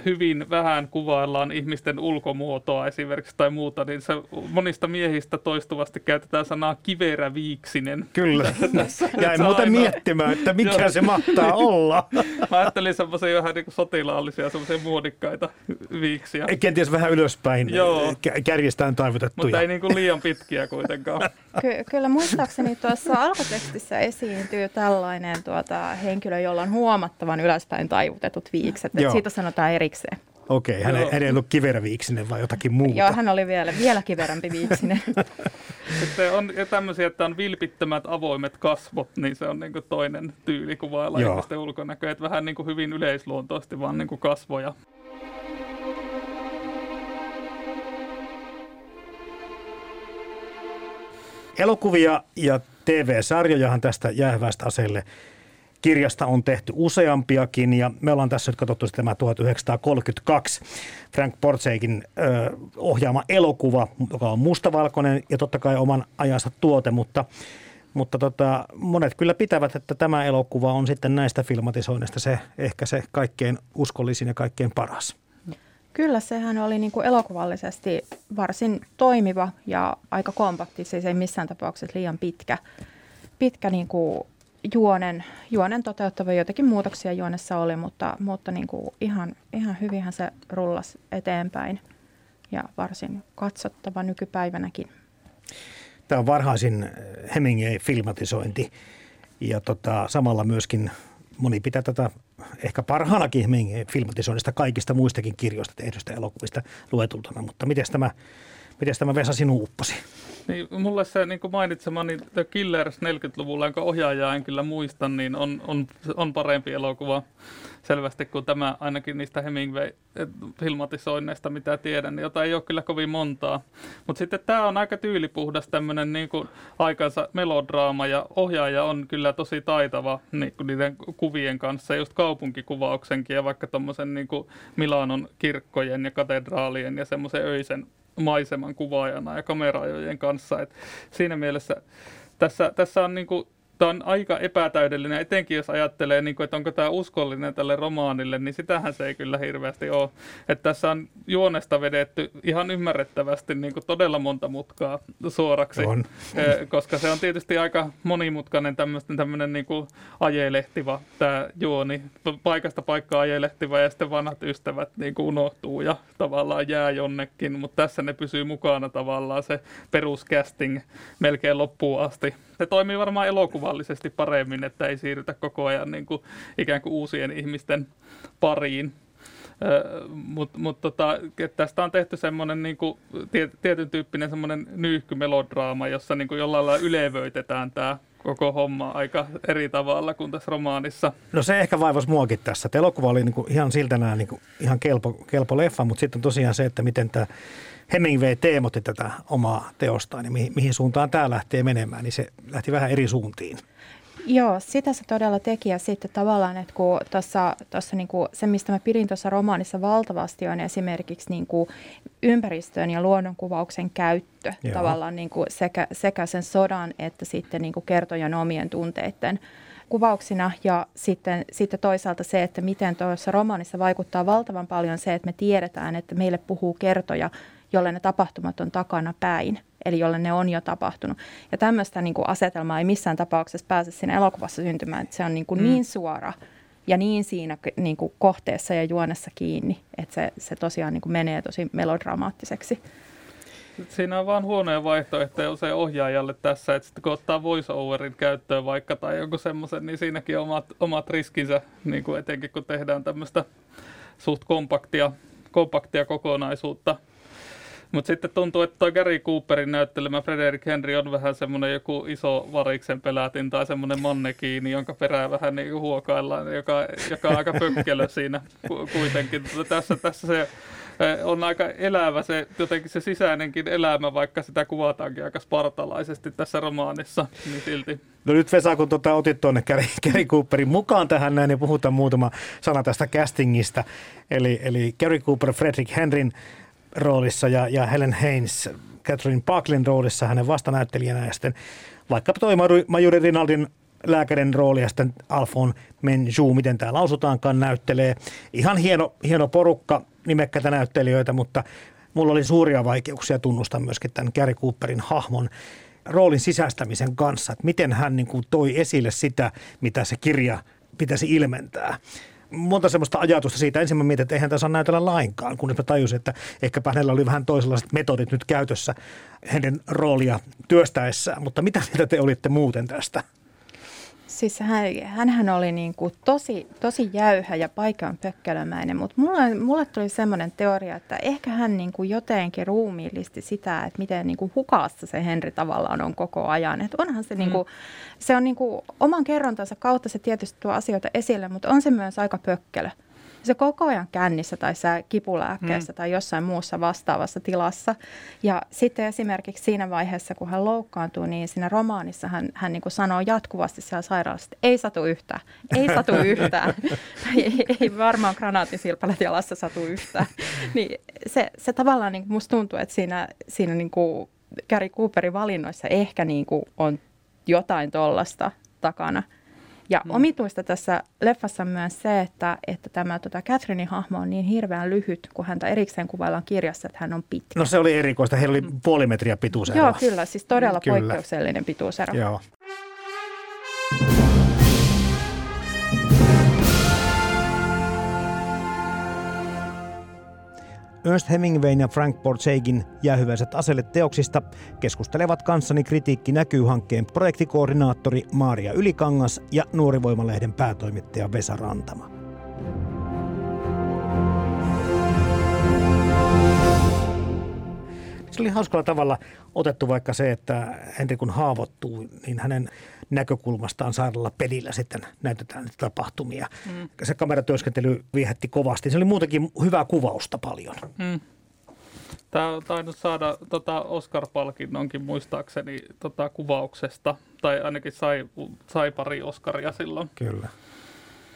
hyvin vähän kuvaillaan ihmisten ulkomuotoa esimerkiksi tai muuta, niin se monista miehistä toistuvasti käytetään sanaa kive Viiksinen. Kyllä. Jäin muuten miettimään, että mikä se mahtaa olla. Mä ajattelin semmoisia vähän niin kuin sotilaallisia, semmoisia muodikkaita viiksiä. Kenties vähän ylöspäin Joo. kärjestään taivutettuja. Mutta ei niin kuin liian pitkiä kuitenkaan. Ky- kyllä muistaakseni tuossa alkutekstissä esiintyy tällainen tuota, henkilö, jolla on huomattavan ylöspäin taivutetut viikset. Siitä sanotaan erikseen. Okei, hän, hän ei ollut kiveräviiksinen vai jotakin muuta. Joo, hän oli vielä, vielä kiverämpi viiksinen. Sitten on tämmöisiä, että on vilpittömät avoimet kasvot, niin se on niin kuin toinen tyyli kuvailla Joo. ihmisten ulkonäköä. Että vähän niin kuin hyvin yleisluontoisesti vaan niin kuin kasvoja. Elokuvia ja TV-sarjojahan tästä jäähyvästä aseelle kirjasta on tehty useampiakin ja me ollaan tässä nyt katsottu tämä 1932 Frank Portseikin ö, ohjaama elokuva, joka on mustavalkoinen ja totta kai oman ajansa tuote, mutta Mutta tota, monet kyllä pitävät, että tämä elokuva on sitten näistä filmatisoinnista se ehkä se kaikkein uskollisin ja kaikkein paras. Kyllä, sehän oli niin kuin elokuvallisesti varsin toimiva ja aika kompakti, siis ei missään tapauksessa liian pitkä, pitkä niin kuin juonen, juonen toteuttava. Joitakin muutoksia juonessa oli, mutta, mutta niin kuin ihan, ihan hyvinhän se rullasi eteenpäin ja varsin katsottava nykypäivänäkin. Tämä on varhaisin Hemingway-filmatisointi ja tota, samalla myöskin moni pitää tätä ehkä parhaanakin Hemingway-filmatisoinnista kaikista muistakin kirjoista tehdyistä elokuvista luetultuna. Mutta miten tämä, miten tämä Vesa sinun upposi? Niin, mulle se niin kuin mainitsemani The Killers 40-luvulla, jonka ohjaajaa en kyllä muista, niin on, on, on parempi elokuva selvästi kuin tämä ainakin niistä Hemingway-filmatisoinneista, mitä tiedän, jota ei ole kyllä kovin montaa. Mutta sitten tämä on aika tyylipuhdas tämmöinen niin aikansa melodraama ja ohjaaja on kyllä tosi taitava niin kuin niiden kuvien kanssa, just kaupunkikuvauksenkin ja vaikka tuommoisen niin Milanon kirkkojen ja katedraalien ja semmoisen öisen maiseman kuvaajana ja kameraajojen kanssa. Et siinä mielessä tässä, tässä on niin kuin tämä on aika epätäydellinen, etenkin jos ajattelee, niin kuin, että onko tämä uskollinen tälle romaanille, niin sitähän se ei kyllä hirveästi ole. Että tässä on juonesta vedetty ihan ymmärrettävästi niin kuin todella monta mutkaa suoraksi, on. Koska se on tietysti aika monimutkainen tämmöinen niin kuin ajelehtiva tämä juoni, paikasta paikkaa ajelehtiva ja sitten vanhat ystävät niin kuin unohtuu ja tavallaan jää jonnekin, mutta tässä ne pysyy mukana tavallaan se peruscasting melkein loppuun asti se toimii varmaan elokuvallisesti paremmin, että ei siirrytä koko ajan niin kuin, ikään kuin uusien ihmisten pariin. Mutta mut tota, tästä on tehty semmoinen niin kuin, tietyn tyyppinen semmoinen nyyhkymelodraama, jossa niin kuin jollain lailla ylevöitetään tämä koko homma aika eri tavalla kuin tässä romaanissa. No se ehkä vaivasi muakin tässä. Elokuva oli niin kuin ihan siltä nämä niin kuin ihan kelpo, kelpo leffa, mutta sitten tosiaan se, että miten tämä Hemingway teemotti tätä omaa teostaan ja mihin, mihin suuntaan tämä lähtee menemään, niin se lähti vähän eri suuntiin. Joo, sitä se todella teki ja sitten tavallaan, että kun tuossa, tuossa niin kuin se, mistä mä pidin tuossa romaanissa valtavasti on esimerkiksi niin kuin ympäristön ja luonnonkuvauksen käyttö Joo. tavallaan niin kuin sekä, sekä sen sodan että sitten niin kuin kertojan omien tunteiden kuvauksina ja sitten, sitten toisaalta se, että miten tuossa romaanissa vaikuttaa valtavan paljon se, että me tiedetään, että meille puhuu kertoja jolle ne tapahtumat on takana päin, eli jolle ne on jo tapahtunut. Ja tämmöistä niin kuin asetelmaa ei missään tapauksessa pääse siinä elokuvassa syntymään, että se on niin, kuin mm. niin suora ja niin siinä niin kuin kohteessa ja juonessa kiinni, että se, se tosiaan niin kuin menee tosi melodramaattiseksi. Siinä on vaan huonoja vaihtoehtoja se ohjaajalle tässä, että sitten kun ottaa voiceoverin käyttöön vaikka tai joku semmoisen, niin siinäkin on omat, omat riskinsä, niin kuin etenkin kun tehdään tämmöistä suht kompaktia, kompaktia kokonaisuutta. Mutta sitten tuntuu, että toi Gary Cooperin näyttelemä Frederick Henry on vähän semmoinen joku iso variksen pelätin tai semmoinen mannekiini, jonka perään vähän niin huokaillaan, joka, joka on aika pökkelö siinä kuitenkin. Tässä, tässä se on aika elävä se, jotenkin se sisäinenkin elämä, vaikka sitä kuvataankin aika spartalaisesti tässä romaanissa, niin silti. No nyt Vesa, kun tuota, otit tuonne Gary, Cooperin mukaan tähän näin, niin puhutaan muutama sana tästä castingista. Eli, eli Gary Cooper, Frederick Henryn roolissa ja, ja Helen Haynes Catherine Parklin roolissa hänen vastanäyttelijänä ja sitten vaikka toi Majuri Rinaldin lääkärin rooli ja sitten Alfon Menjou, miten tämä lausutaankaan, näyttelee. Ihan hieno, hieno porukka nimekkäitä näyttelijöitä, mutta mulla oli suuria vaikeuksia tunnustaa myöskin tämän Gary Cooperin hahmon roolin sisäistämisen kanssa, että miten hän niin kuin toi esille sitä, mitä se kirja pitäisi ilmentää monta semmoista ajatusta siitä. Ensin mä mietin, että eihän tässä näytellä lainkaan, kunnes mä tajusin, että ehkäpä hänellä oli vähän toisenlaiset metodit nyt käytössä hänen roolia työstäessään. Mutta mitä mieltä te olitte muuten tästä? Siis hän, hän oli niin kuin tosi, tosi jäyhä ja paikan pökkelömäinen, mutta mulle, mulle tuli semmoinen teoria, että ehkä hän niin kuin jotenkin ruumiillisti sitä, että miten niin kuin hukassa se Henri tavallaan on koko ajan. Että onhan se, niin mm. niin kuin, se on niin kuin, oman kerrontansa kautta se tietysti tuo asioita esille, mutta on se myös aika pökkelö se koko ajan kännissä tai sä kipulääkkeessä mm. tai jossain muussa vastaavassa tilassa. Ja sitten esimerkiksi siinä vaiheessa, kun hän loukkaantuu, niin siinä romaanissa hän, hän niin kuin sanoo jatkuvasti siellä sairaalassa, että ei satu yhtään, ei satu yhtään. ei, ei varmaan granaattisilpalet jalassa satu yhtään. Niin se, se tavallaan niin musta tuntuu, että siinä, siinä niin kuin Gary Cooperin valinnoissa ehkä niin kuin on jotain tollasta takana. Ja mm. omituista tässä leffassa on myös se, että, että tämä tota Catherinein hahmo on niin hirveän lyhyt, kun häntä erikseen kuvaillaan kirjassa, että hän on pitkä. No se oli erikoista. Heillä oli mm. puoli metriä pituusero. Joo, kyllä. Siis todella kyllä. poikkeuksellinen pituusero. Joo. Ernst Hemingwayn ja Frank Borchegin jäähyväiset aselle teoksista keskustelevat kanssani Kritiikki näkyy-hankkeen projektikoordinaattori Maaria Ylikangas ja Nuorivoimalehden päätoimittaja Vesa Rantama. Se oli hauskalla tavalla otettu vaikka se, että Henri kun haavoittuu, niin hänen näkökulmastaan sairaalalla pelillä sitten näytetään niitä tapahtumia. Mm. Se kameratyöskentely viehätti kovasti. Se oli muutenkin hyvää kuvausta paljon. Mm. Tämä on tainnut saada tota Oscar-palkinnonkin muistaakseni tota kuvauksesta, tai ainakin sai, sai pari Oscaria silloin. Kyllä.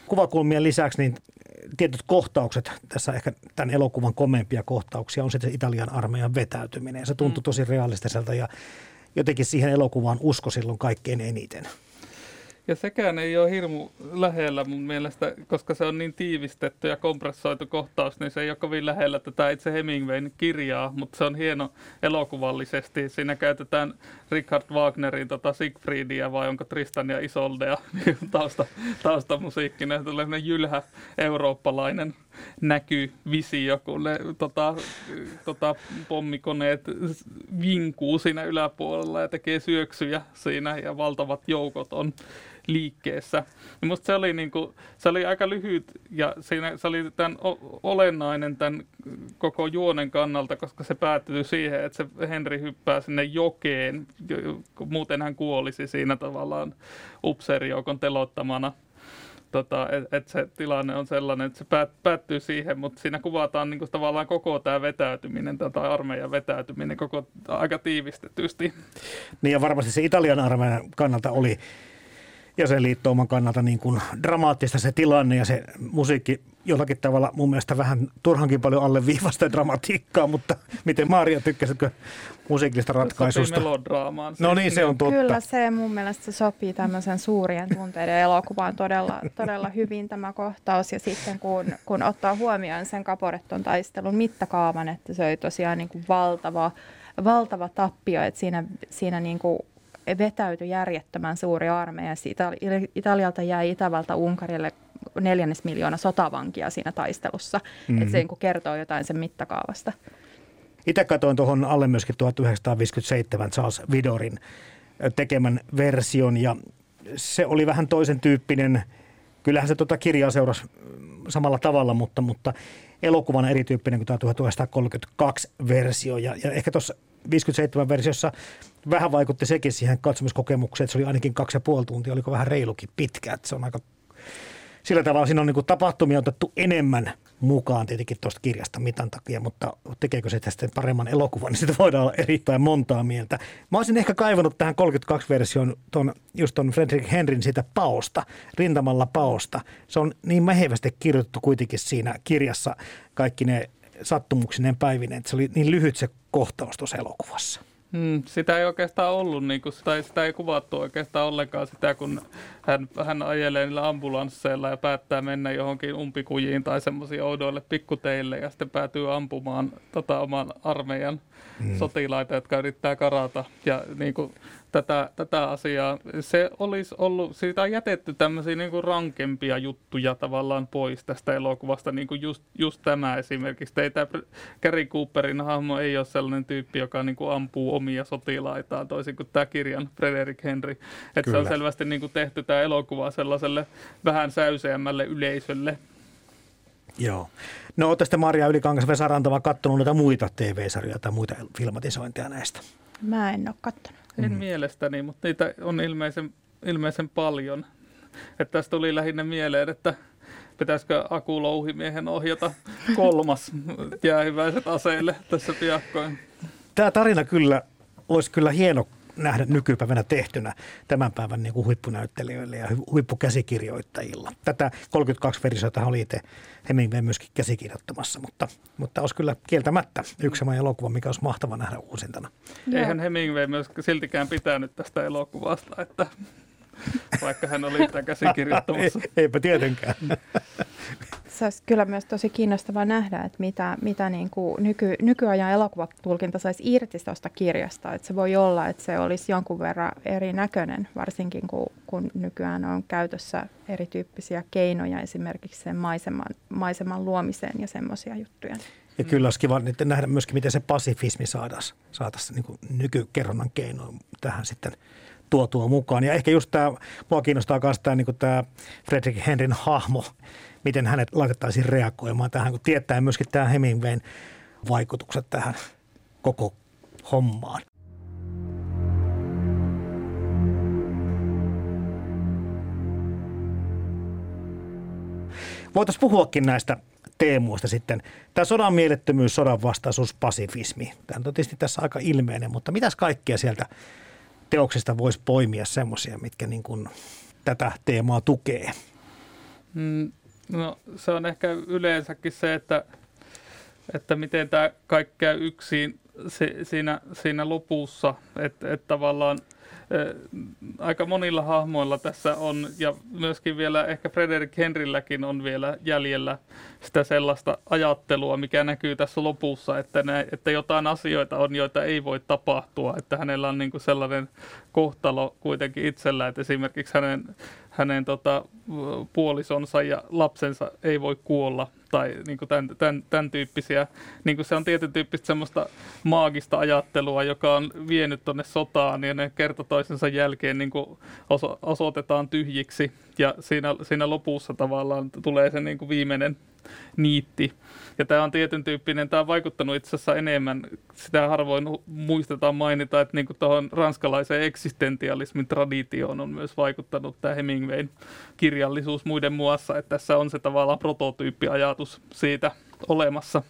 Kuvakulmien lisäksi niin tietyt kohtaukset, tässä ehkä tämän elokuvan komeimpia kohtauksia, on sitten Italian armeijan vetäytyminen. Se tuntui mm. tosi realistiselta ja jotenkin siihen elokuvaan usko silloin kaikkein eniten. Ja sekään ei ole hirmu lähellä mun mielestä, koska se on niin tiivistetty ja kompressoitu kohtaus, niin se ei ole kovin lähellä tätä itse Hemingwayn kirjaa, mutta se on hieno elokuvallisesti. Siinä käytetään Richard Wagnerin tota Siegfriedia vai onko Tristan ja Isoldea tausta, taustamusiikkina. Tulee jylhä eurooppalainen näky, visio, kun ne tota, tota, pommikoneet vinkuu siinä yläpuolella ja tekee syöksyjä siinä ja valtavat joukot on liikkeessä. Ja musta se oli, niin kuin, se oli aika lyhyt ja siinä, se oli tämän olennainen tämän koko juonen kannalta, koska se päättyy siihen, että se Henri hyppää sinne jokeen, muuten hän kuolisi siinä tavallaan upseerijoukon telottamana tota, että et se tilanne on sellainen, että se päät, päättyy siihen, mutta siinä kuvataan niin kuin, tavallaan koko tämä vetäytyminen, tai armeijan vetäytyminen koko aika tiivistetysti. Niin ja varmasti se Italian armeijan kannalta oli jäsenliittouman kannalta niin kuin dramaattista se tilanne ja se musiikki jollakin tavalla mun mielestä vähän turhankin paljon alle viivasta dramatiikkaa, mutta miten Maria tykkäsitkö musiikillista ratkaisusta? Melodraamaan. No niin, se on totta. Kyllä se mun mielestä se sopii tämmöisen suurien tunteiden elokuvaan todella, todella hyvin tämä kohtaus. Ja sitten kun, kun ottaa huomioon sen kaporetton taistelun mittakaavan, että se oli tosiaan niin kuin valtava, valtava tappio, että siinä, siinä niin kuin vetäytyi järjettömän suuri armeija. Italialta jäi Itävalta Unkarille neljännes miljoona sotavankia siinä taistelussa. Mm-hmm. Että se niin kertoo jotain sen mittakaavasta. Itse katsoin tuohon alle myöskin 1957 Charles Vidorin tekemän version ja se oli vähän toisen tyyppinen. Kyllähän se tuota kirjaa seurasi samalla tavalla, mutta, mutta elokuvan erityyppinen kuin tämä 1932 versio. Ja, ja ehkä tuossa 57 versiossa vähän vaikutti sekin siihen katsomuskokemukseen, että se oli ainakin kaksi ja puoli tuntia, oliko vähän reilukin pitkä. Että se on aika, sillä tavalla siinä on niin tapahtumia otettu enemmän mukaan tietenkin tuosta kirjasta mitan takia, mutta tekeekö se tästä paremman elokuvan, niin sitä voidaan olla erittäin montaa mieltä. Mä olisin ehkä kaivannut tähän 32-versioon ton, just ton Frederick Henryn siitä paosta, rintamalla paosta. Se on niin mehevästi kirjoitettu kuitenkin siinä kirjassa kaikki ne sattumuksineen päivineen, että se oli niin lyhyt se kohtaus tuossa elokuvassa. Hmm, sitä ei oikeastaan ollut, niin kuin, tai sitä ei kuvattu oikeastaan ollenkaan sitä, kun hän, hän ajelee niillä ambulansseilla ja päättää mennä johonkin umpikujiin tai semmoisiin oudoille pikkuteille ja sitten päätyy ampumaan tota, oman armeijan hmm. sotilaita, jotka yrittää karata. Ja niin kuin, tätä, tätä asiaa. Se olisi ollut, siitä on jätetty tämmöisiä niin kuin rankempia juttuja tavallaan pois tästä elokuvasta, niin kuin just, just tämä esimerkiksi. Ei tämä Gary Cooperin hahmo ei ole sellainen tyyppi, joka niin kuin ampuu omia sotilaitaan, toisin kuin tämä kirjan Frederick Henry. Että se on selvästi niin kuin tehty tämä elokuva sellaiselle vähän säyseämmälle yleisölle. Joo. No tästä Maria Ylikangas Vesa Rantava katsonut noita muita TV-sarjoja tai muita filmatisointeja näistä? Mä en ole katsonut. En mm. mielestäni, mutta niitä on ilmeisen, ilmeisen paljon. Että tästä tuli lähinnä mieleen, että pitäisikö Aku Louhimiehen ohjata kolmas jäähyväiset aseille tässä piakkoin. Tämä tarina kyllä olisi kyllä hieno nähdä nykypäivänä tehtynä tämän päivän niin kuin huippunäyttelijöille ja huippukäsikirjoittajilla. Tätä 32 versiota oli itse Hemingway myöskin käsikirjoittamassa, mutta, mutta olisi kyllä kieltämättä yksi sama elokuva, mikä olisi mahtava nähdä uusintana. Eihän Hemingway myös siltikään pitänyt tästä elokuvasta, että vaikka hän oli sitä käsikirjoittamassa. Eipä tietenkään. Se olisi kyllä myös tosi kiinnostavaa nähdä, että mitä, mitä niin kuin nyky, nykyajan elokuvatulkinta saisi irti tuosta kirjasta. Että se voi olla, että se olisi jonkun verran erinäköinen, varsinkin kun, kun nykyään on käytössä erityyppisiä keinoja esimerkiksi sen maiseman, maiseman luomiseen ja semmoisia juttuja. Ja kyllä olisi kiva nähdä myöskin, miten se pasifismi saataisiin saataisi niin nykykerronnan keinoin tähän sitten tuotua mukaan. Ja ehkä just tämä, mua kiinnostaa myös tämä, niin tämä Frederick Henryn hahmo, miten hänet laitettaisiin reagoimaan tähän, kun tietää myöskin tämä Hemingwayn vaikutukset tähän koko hommaan. Voitaisiin puhuakin näistä teemoista sitten. Tämä sodan mielettömyys, sodan vastaisuus, pasifismi. Tämä on tietysti tässä aika ilmeinen, mutta mitäs kaikkea sieltä teoksista voisi poimia semmoisia, mitkä niin kuin tätä teemaa tukee? Mm, no se on ehkä yleensäkin se, että, että miten tämä kaikki käy yksin siinä, siinä lopussa, että, että tavallaan – aika monilla hahmoilla tässä on, ja myöskin vielä ehkä Frederick Henrylläkin on vielä jäljellä sitä sellaista ajattelua, mikä näkyy tässä lopussa, että, ne, että jotain asioita on, joita ei voi tapahtua, että hänellä on niin kuin sellainen kohtalo kuitenkin itsellä, että esimerkiksi hänen, hänen tota, puolisonsa ja lapsensa ei voi kuolla tai niin kuin tämän, tämän, tämän tyyppisiä. Niin kuin se on tietyn tyyppistä semmoista maagista ajattelua, joka on vienyt tuonne sotaan ja ne kerta toisensa jälkeen niin kuin oso, osoitetaan tyhjiksi ja siinä, siinä lopussa tavallaan tulee se niin kuin viimeinen niitti. Ja tämä on tietyn tyyppinen, tämä on vaikuttanut itse asiassa enemmän, sitä harvoin muistetaan mainita, että niin tuohon ranskalaiseen eksistentialismin traditioon on myös vaikuttanut tämä Hemingwayn kirjallisuus muiden muassa, että tässä on se tavallaan prototyyppiajatus siitä olemassa.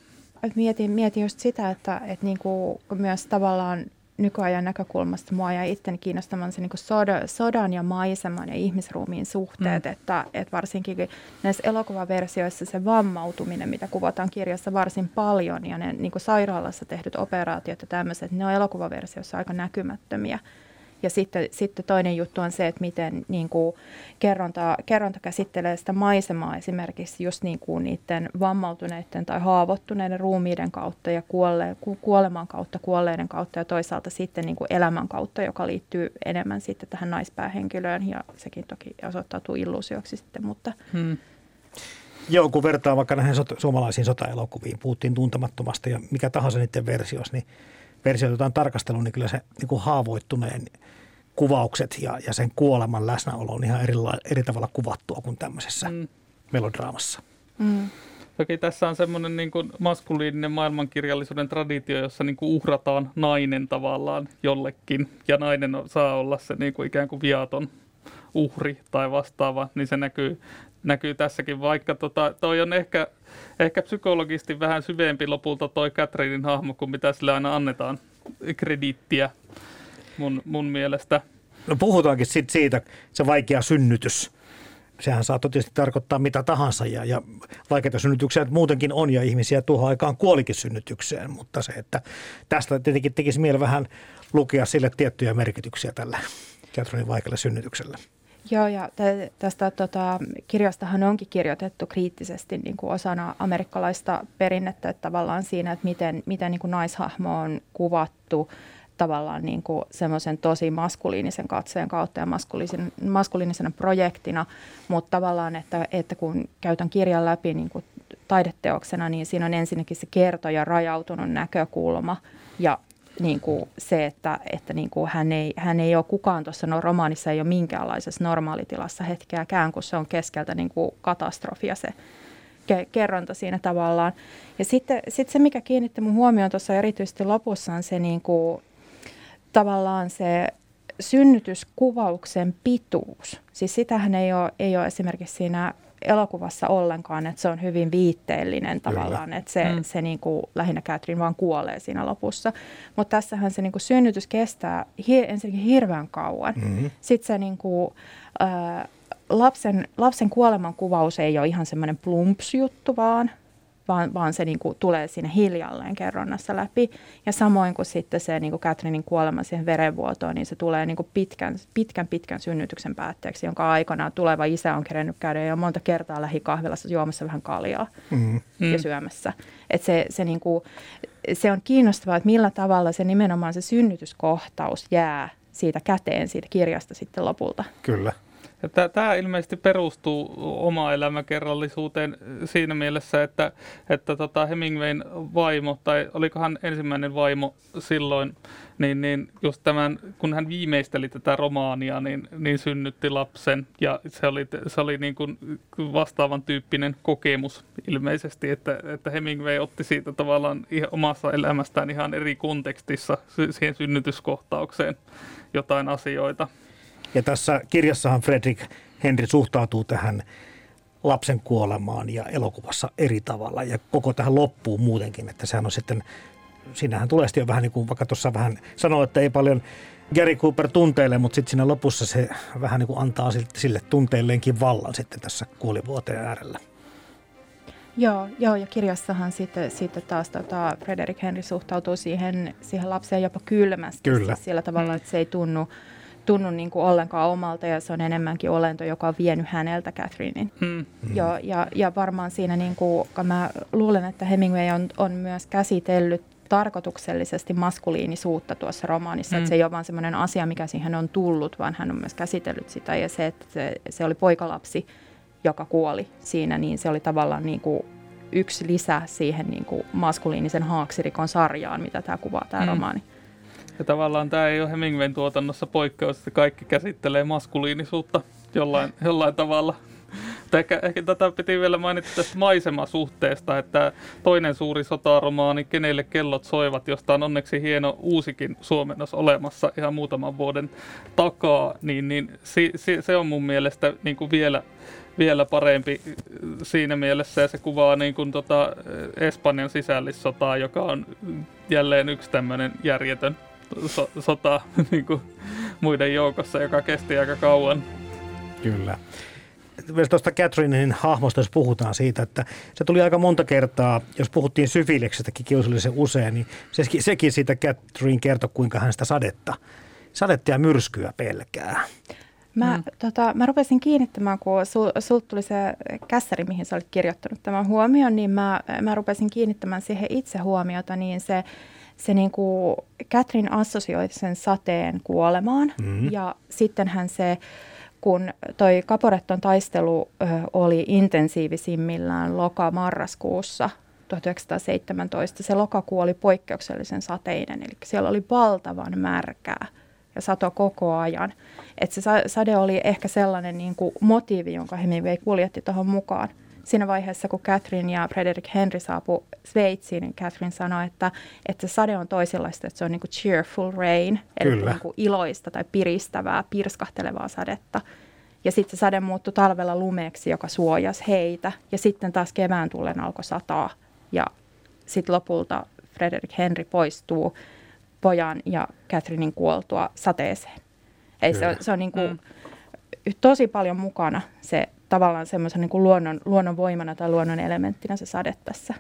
Mietin, mietin just sitä, että, että niin kuin myös tavallaan nykyajan näkökulmasta mua ja itteni kiinnostamaan se niin soda, sodan ja maiseman ja ihmisruumiin suhteet, mm. että, että varsinkin näissä elokuvaversioissa se vammautuminen, mitä kuvataan kirjassa varsin paljon ja ne niin sairaalassa tehdyt operaatiot ja tämmöiset, ne on elokuvaversiossa aika näkymättömiä. Ja sitten, sitten toinen juttu on se, että miten niin kuin kerronta, kerronta käsittelee sitä maisemaa esimerkiksi just niin kuin niiden vammautuneiden tai haavoittuneiden ruumiiden kautta ja kuolle, kuoleman kautta, kuolleiden kautta ja toisaalta sitten niin kuin elämän kautta, joka liittyy enemmän sitten tähän naispäähenkilöön ja sekin toki osoittautuu illuusioksi sitten, mutta... Hmm. Joo, kun vertaa vaikka näihin sota, suomalaisiin sotaelokuviin, puhuttiin tuntemattomasta ja mikä tahansa niiden versioissa, niin versioita on tarkastellut, niin kyllä se niin kuin haavoittuneen kuvaukset ja, ja sen kuoleman läsnäolo on ihan eri, eri tavalla kuvattua kuin tämmöisessä mm. melodraamassa. Mm. Toki tässä on semmoinen niin kuin maskuliininen maailmankirjallisuuden traditio, jossa niin kuin uhrataan nainen tavallaan jollekin, ja nainen saa olla se niin kuin ikään kuin viaton uhri tai vastaava, niin se näkyy, näkyy tässäkin, vaikka tota, toi on ehkä, ehkä psykologisesti vähän syvempi lopulta toi Catherinein hahmo, kuin mitä sille aina annetaan krediittiä mun, mun mielestä. No puhutaankin sit siitä, se vaikea synnytys. Sehän saa tietysti tarkoittaa mitä tahansa ja, ja vaikeita synnytyksiä muutenkin on ja ihmisiä tuohon aikaan kuolikin synnytykseen, mutta se, että tästä tietenkin tekisi mieli vähän lukea sille tiettyjä merkityksiä tällä Catherinein vaikealle synnytykselle. Joo, ja tästä tota, kirjastahan onkin kirjoitettu kriittisesti niin kuin osana amerikkalaista perinnettä, että tavallaan siinä, että miten, miten niin kuin naishahmo on kuvattu tavallaan niin kuin semmoisen tosi maskuliinisen katseen kautta ja maskuliinisen, maskuliinisena projektina, mutta tavallaan, että, että kun käytän kirjan läpi niin kuin taideteoksena, niin siinä on ensinnäkin se kertoja rajautunut näkökulma ja niin kuin se, että, että niin kuin hän, ei, hän ei ole kukaan tuossa no, romaanissa, ei ole minkäänlaisessa normaalitilassa hetkeäkään, kun se on keskeltä niin kuin katastrofia se ke- kerronta siinä tavallaan. Ja sitten sit se, mikä kiinnitti mun huomioon tuossa erityisesti lopussa, on se niin kuin, tavallaan se synnytyskuvauksen pituus. Siis sitähän ei ole, ei ole esimerkiksi siinä elokuvassa ollenkaan, että se on hyvin viitteellinen tavallaan, että se, mm. se niin kuin, lähinnä Catherine vaan kuolee siinä lopussa. Mutta tässähän se niin kuin, synnytys kestää hi- ensinnäkin hirveän kauan. Mm-hmm. Sitten se niin kuin, äh, lapsen, lapsen kuoleman kuvaus ei ole ihan semmoinen plumps-juttu vaan, vaan, vaan se niin kuin tulee siinä hiljalleen kerronnassa läpi. Ja samoin kuin sitten se niin kuin Catherinein kuolema siihen verenvuotoon, niin se tulee niin kuin pitkän, pitkän, pitkän synnytyksen päätteeksi, jonka aikana tuleva isä on kerennyt käydä jo monta kertaa lähikahvilassa juomassa vähän kaljaa mm-hmm. ja syömässä. Et se, se, niin kuin, se on kiinnostavaa, että millä tavalla se nimenomaan se synnytyskohtaus jää siitä käteen siitä kirjasta sitten lopulta. Kyllä. Tämä ilmeisesti perustuu oma elämäkerrallisuuteen siinä mielessä, että, että tota Hemingwayn vaimo, tai olikohan ensimmäinen vaimo silloin, niin, niin just tämän, kun hän viimeisteli tätä romaania, niin, niin synnytti lapsen, ja se oli, se oli niin kuin vastaavan tyyppinen kokemus ilmeisesti, että, että Hemingway otti siitä tavallaan omassa elämästään ihan eri kontekstissa siihen synnytyskohtaukseen jotain asioita. Ja tässä kirjassahan Fredrik Henry suhtautuu tähän lapsen kuolemaan ja elokuvassa eri tavalla ja koko tähän loppuu muutenkin, että sehän on sitten, siinähän tulee sitten jo vähän niin kuin, vaikka tuossa vähän sanoo, että ei paljon Gary Cooper tunteille, mutta sitten siinä lopussa se vähän niin kuin antaa sille tunteilleenkin vallan sitten tässä kuolivuoteen äärellä. Joo, joo, ja kirjassahan sitten, sitten taas tota, Frederick Henry suhtautuu siihen, siihen lapseen jopa kylmästi. Kyllä. Siis sillä tavalla, että se ei tunnu, tunnu niin kuin ollenkaan omalta ja se on enemmänkin olento, joka on vienyt häneltä Catherinein. Hmm. Jo, ja, ja varmaan siinä, niin kuin, mä luulen, että Hemingway on, on myös käsitellyt tarkoituksellisesti maskuliinisuutta tuossa romaanissa. Hmm. Että se ei ole vain sellainen asia, mikä siihen on tullut, vaan hän on myös käsitellyt sitä. Ja se, että se, se oli poikalapsi, joka kuoli siinä, niin se oli tavallaan niin kuin yksi lisä siihen niin kuin maskuliinisen haaksirikon sarjaan, mitä tämä kuvaa, tämä hmm. romaani. Ja tavallaan tämä ei ole Hemingwayn tuotannossa poikkeus, että kaikki käsittelee maskuliinisuutta jollain, jollain tavalla. Ehkä, ehkä tätä piti vielä mainita tästä maisemasuhteesta, että toinen suuri sotaromaani, Kenelle kellot soivat, josta on onneksi hieno uusikin suomennos olemassa ihan muutaman vuoden takaa, niin, niin si, si, se on mun mielestä niin kuin vielä, vielä parempi siinä mielessä ja se kuvaa niin kuin tota Espanjan sisällissotaa, joka on jälleen yksi tämmöinen järjetön so, sota niin kuin muiden joukossa, joka kesti aika kauan. Kyllä. Myös tuosta Catherinein hahmosta, jos puhutaan siitä, että se tuli aika monta kertaa, jos puhuttiin syfileksestäkin kiusallisen usein, niin sekin siitä Catherine kertoi, kuinka hän sitä sadetta, sadetta ja myrskyä pelkää. Mä, mm. tota, mä rupesin kiinnittämään, kun sul, sulta tuli se kässäri, mihin sä olit kirjoittanut tämän huomioon, niin mä, mä rupesin kiinnittämään siihen itse huomiota, niin se se niin kuin, Catherine assosioi sen sateen kuolemaan mm-hmm. ja sittenhän se, kun toi Caporetton taistelu ö, oli intensiivisimmillään loka-marraskuussa 1917, se lokakuu oli poikkeuksellisen sateinen, eli siellä oli valtavan märkää ja sato koko ajan. Et se sade oli ehkä sellainen niin kuin motiivi, jonka Hemingway kuljetti tuohon mukaan siinä vaiheessa, kun Catherine ja Frederick Henry saapu Sveitsiin, niin Catherine sanoi, että, että se sade on toisenlaista, että se on niin kuin cheerful rain, eli niin kuin iloista tai piristävää, pirskahtelevaa sadetta. Ja sitten se sade muuttui talvella lumeeksi, joka suojasi heitä. Ja sitten taas kevään tullen alkoi sataa. Ja sitten lopulta Frederick Henry poistuu pojan ja Catherinein kuoltua sateeseen. Ei, se on, se on niin kuin mm. tosi paljon mukana se tavallaan semmoisen niin luonnon, luonnon voimana tai luonnon elementtinä se sade tässä.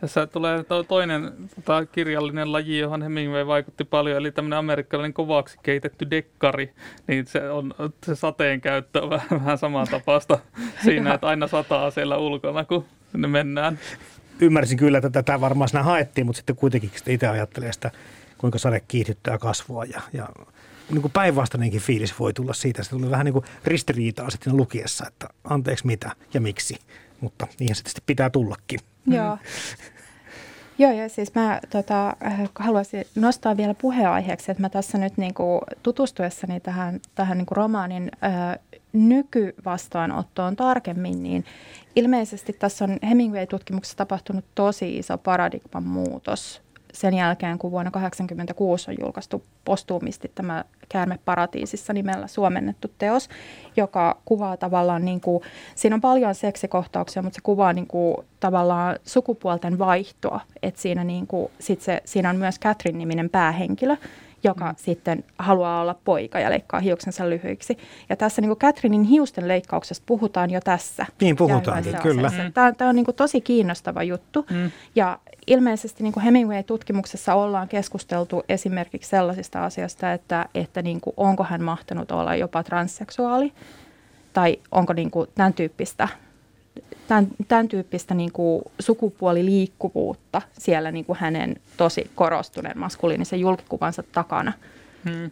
Tässä tulee to, toinen tota, kirjallinen laji, johon Hemingway vaikutti paljon, eli tämmöinen amerikkalainen kovaksi keitetty dekkari. Niin se, on, se sateen käyttö on vähän, vähän samantapaista siinä, että aina sataa siellä ulkona, kun sinne mennään. Ymmärsin kyllä, että tätä varmaan siinä haettiin, mutta sitten kuitenkin itse ajattelee sitä, kuinka sade kiihdyttää kasvua ja, ja niin kuin päinvastainenkin fiilis voi tulla siitä. Se tuli vähän niin kuin ristiriitaa sitten lukiessa, että anteeksi mitä ja miksi, mutta niinhän se pitää tullakin. Joo. Joo, ja siis mä tota, haluaisin nostaa vielä puheenaiheeksi, että mä tässä nyt niin kuin, tutustuessani tähän, tähän niin kuin romaanin ää, nykyvastaanottoon tarkemmin, niin ilmeisesti tässä on Hemingway-tutkimuksessa tapahtunut tosi iso paradigman muutos sen jälkeen, kun vuonna 1986 on julkaistu postuumisti tämä Käärme paratiisissa nimellä suomennettu teos, joka kuvaa tavallaan, niin kuin, siinä on paljon seksikohtauksia, mutta se kuvaa niin kuin, tavallaan sukupuolten vaihtoa. Et siinä, niin kuin, sit se, siinä on myös Catherine-niminen päähenkilö, joka mm. sitten haluaa olla poika ja leikkaa hiuksensa lyhyiksi. Ja tässä niin Catherinein hiusten leikkauksesta puhutaan jo tässä. Niin puhutaankin, kyllä. Tämä, tämä on niin kuin tosi kiinnostava juttu. Mm. Ja ilmeisesti niin kuin Hemingway-tutkimuksessa ollaan keskusteltu esimerkiksi sellaisista asioista, että, että niin kuin, onko hän mahtanut olla jopa transseksuaali tai onko niin kuin tämän tyyppistä tämän, tämän tyyppistä niin kuin sukupuoliliikkuvuutta siellä niin kuin hänen tosi korostuneen maskuliinisen julkikuvansa takana. Hmm.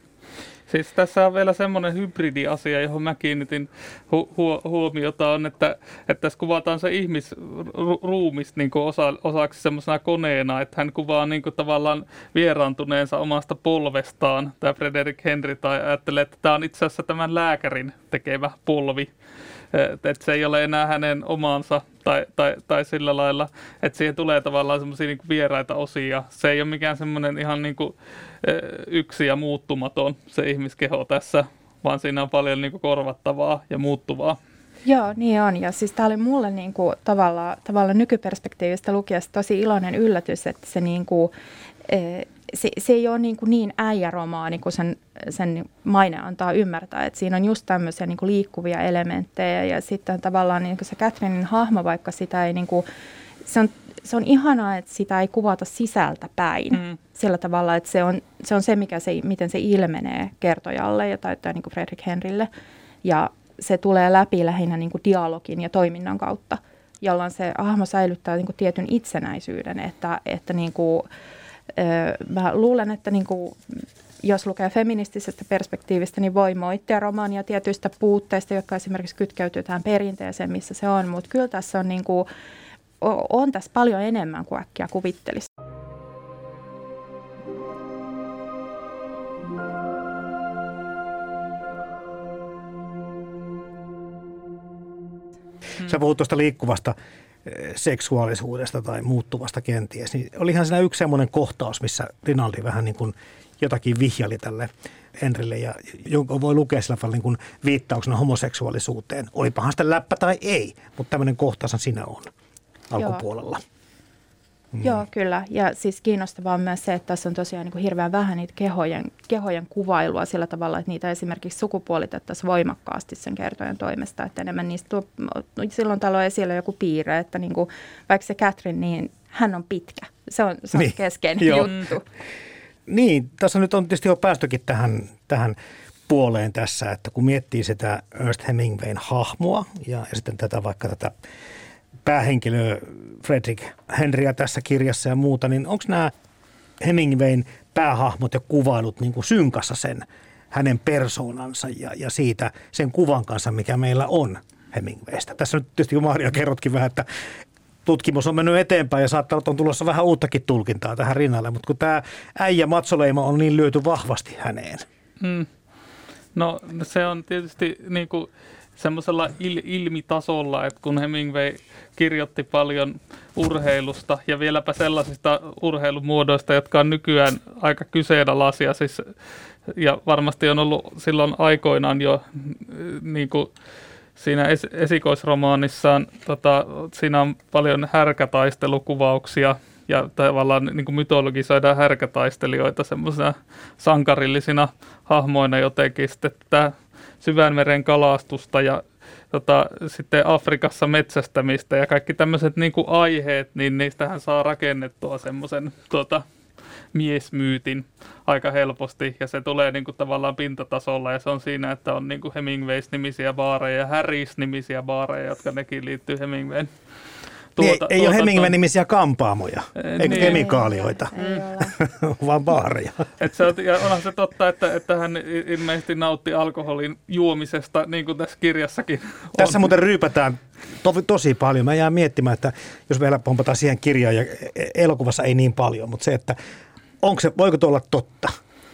Siis tässä on vielä semmoinen hybridiasia, johon mä kiinnitin hu- hu- huomiota, on, että, että tässä kuvataan se ihmisruumis niin osa, osaksi semmoisena koneena, että hän kuvaa niin kuin tavallaan vieraantuneensa omasta polvestaan, tämä Frederick Henry, tai ajattelee, että tämä on itse asiassa tämän lääkärin tekemä polvi että se ei ole enää hänen omansa tai, tai, tai sillä lailla, että siihen tulee tavallaan semmoisia niin vieraita osia. Se ei ole mikään semmoinen ihan niin kuin, yksi ja muuttumaton se ihmiskeho tässä, vaan siinä on paljon niin kuin korvattavaa ja muuttuvaa. Joo, niin on. Ja siis tämä oli mulle niin kuin tavallaan, tavallaan nykyperspektiivistä lukiessa tosi iloinen yllätys, että se niin kuin, se, se ei ole niin, kuin niin äijäromaani kuin sen, sen maine antaa ymmärtää. että siinä on just tämmöisiä niin kuin liikkuvia elementtejä ja sitten tavallaan niin kuin se Catherinein hahmo, vaikka sitä ei niin kuin, se on, se on ihanaa, että sitä ei kuvata sisältä päin mm. sillä tavalla, että se on se, on se mikä se, miten se ilmenee kertojalle ja tai, tai niin kuin Frederick Henrille ja se tulee läpi lähinnä niin kuin dialogin ja toiminnan kautta, jolloin se hahmo säilyttää niin kuin tietyn itsenäisyyden, että, että niin kuin, Mä luulen, että niin kuin, jos lukee feministisestä perspektiivistä, niin voi moittia romaania tietyistä puutteista, jotka esimerkiksi kytkeytyy tähän perinteeseen, missä se on. Mutta kyllä tässä on, niin kuin, on tässä paljon enemmän kuin äkkiä kuvittelisi. Sä puhut tuosta liikkuvasta seksuaalisuudesta tai muuttuvasta kenties, niin olihan siinä yksi semmoinen kohtaus, missä Rinaldi vähän niin kuin jotakin vihjali tälle Henrille ja jonka voi lukea sillä tavalla niin kuin viittauksena homoseksuaalisuuteen. Olipahan sitä läppä tai ei, mutta tämmöinen kohtaus siinä on alkupuolella. Joo. Mm. Joo, kyllä. Ja siis kiinnostavaa on myös se, että tässä on tosiaan niin kuin hirveän vähän niitä kehojen, kehojen kuvailua sillä tavalla, että niitä esimerkiksi sukupuolitettaisiin voimakkaasti sen kertojen toimesta. Että enemmän niistä tuo, silloin täällä on esillä joku piirre, että niin kuin, vaikka se Catherine, niin hän on pitkä. Se on, se on niin. keskeinen Joo. juttu. Niin, tässä nyt on tietysti jo päästökin tähän, tähän puoleen tässä, että kun miettii sitä Ernest Hemingwayn hahmoa ja, ja sitten tätä vaikka tätä päähenkilö Frederick Henryä tässä kirjassa ja muuta, niin onko nämä Hemingwayn päähahmot ja kuvailut niin kuin synkassa sen hänen persoonansa ja, ja siitä sen kuvan kanssa, mikä meillä on Hemingwaystä. Tässä nyt tietysti Maria kerrotkin vähän, että tutkimus on mennyt eteenpäin ja saattaa olla, on tulossa vähän uuttakin tulkintaa tähän rinnalle, mutta kun tämä äijä Matsoleima on niin lyöty vahvasti häneen. Hmm. No se on tietysti niin kuin semmoisella il, ilmitasolla, että kun Hemingway kirjoitti paljon urheilusta ja vieläpä sellaisista urheilumuodoista, jotka on nykyään aika kyseenalaisia, siis, ja varmasti on ollut silloin aikoinaan jo niin kuin siinä es, esikoisromaanissaan, tota, siinä on paljon härkätaistelukuvauksia ja tavallaan niin kuin mytologisoidaan härkätaistelijoita semmoisena sankarillisina hahmoina jotenkin. Sitten tämä syvänmeren kalastusta ja tota, sitten Afrikassa metsästämistä ja kaikki tämmöiset niin aiheet, niin niistähän saa rakennettua semmoisen tota, miesmyytin aika helposti ja se tulee niin kuin tavallaan pintatasolla ja se on siinä, että on niin Hemingways-nimisiä baareja ja Harris-nimisiä baareja, jotka nekin liittyy Hemingwayn Tuota, niin, ei tuota, ole Hemingway-nimisiä kampaamoja, eikä niin, kemikaalioita, ei, vaan baareja. Et se on, ja onhan se totta, että, että hän ilmeisesti nautti alkoholin juomisesta, niin kuin tässä kirjassakin on. Tässä muuten ryypätään to, tosi paljon. Mä jään miettimään, että jos vielä pompataan siihen kirjaan, ja elokuvassa ei niin paljon, mutta se, että onko se, voiko tuo olla totta?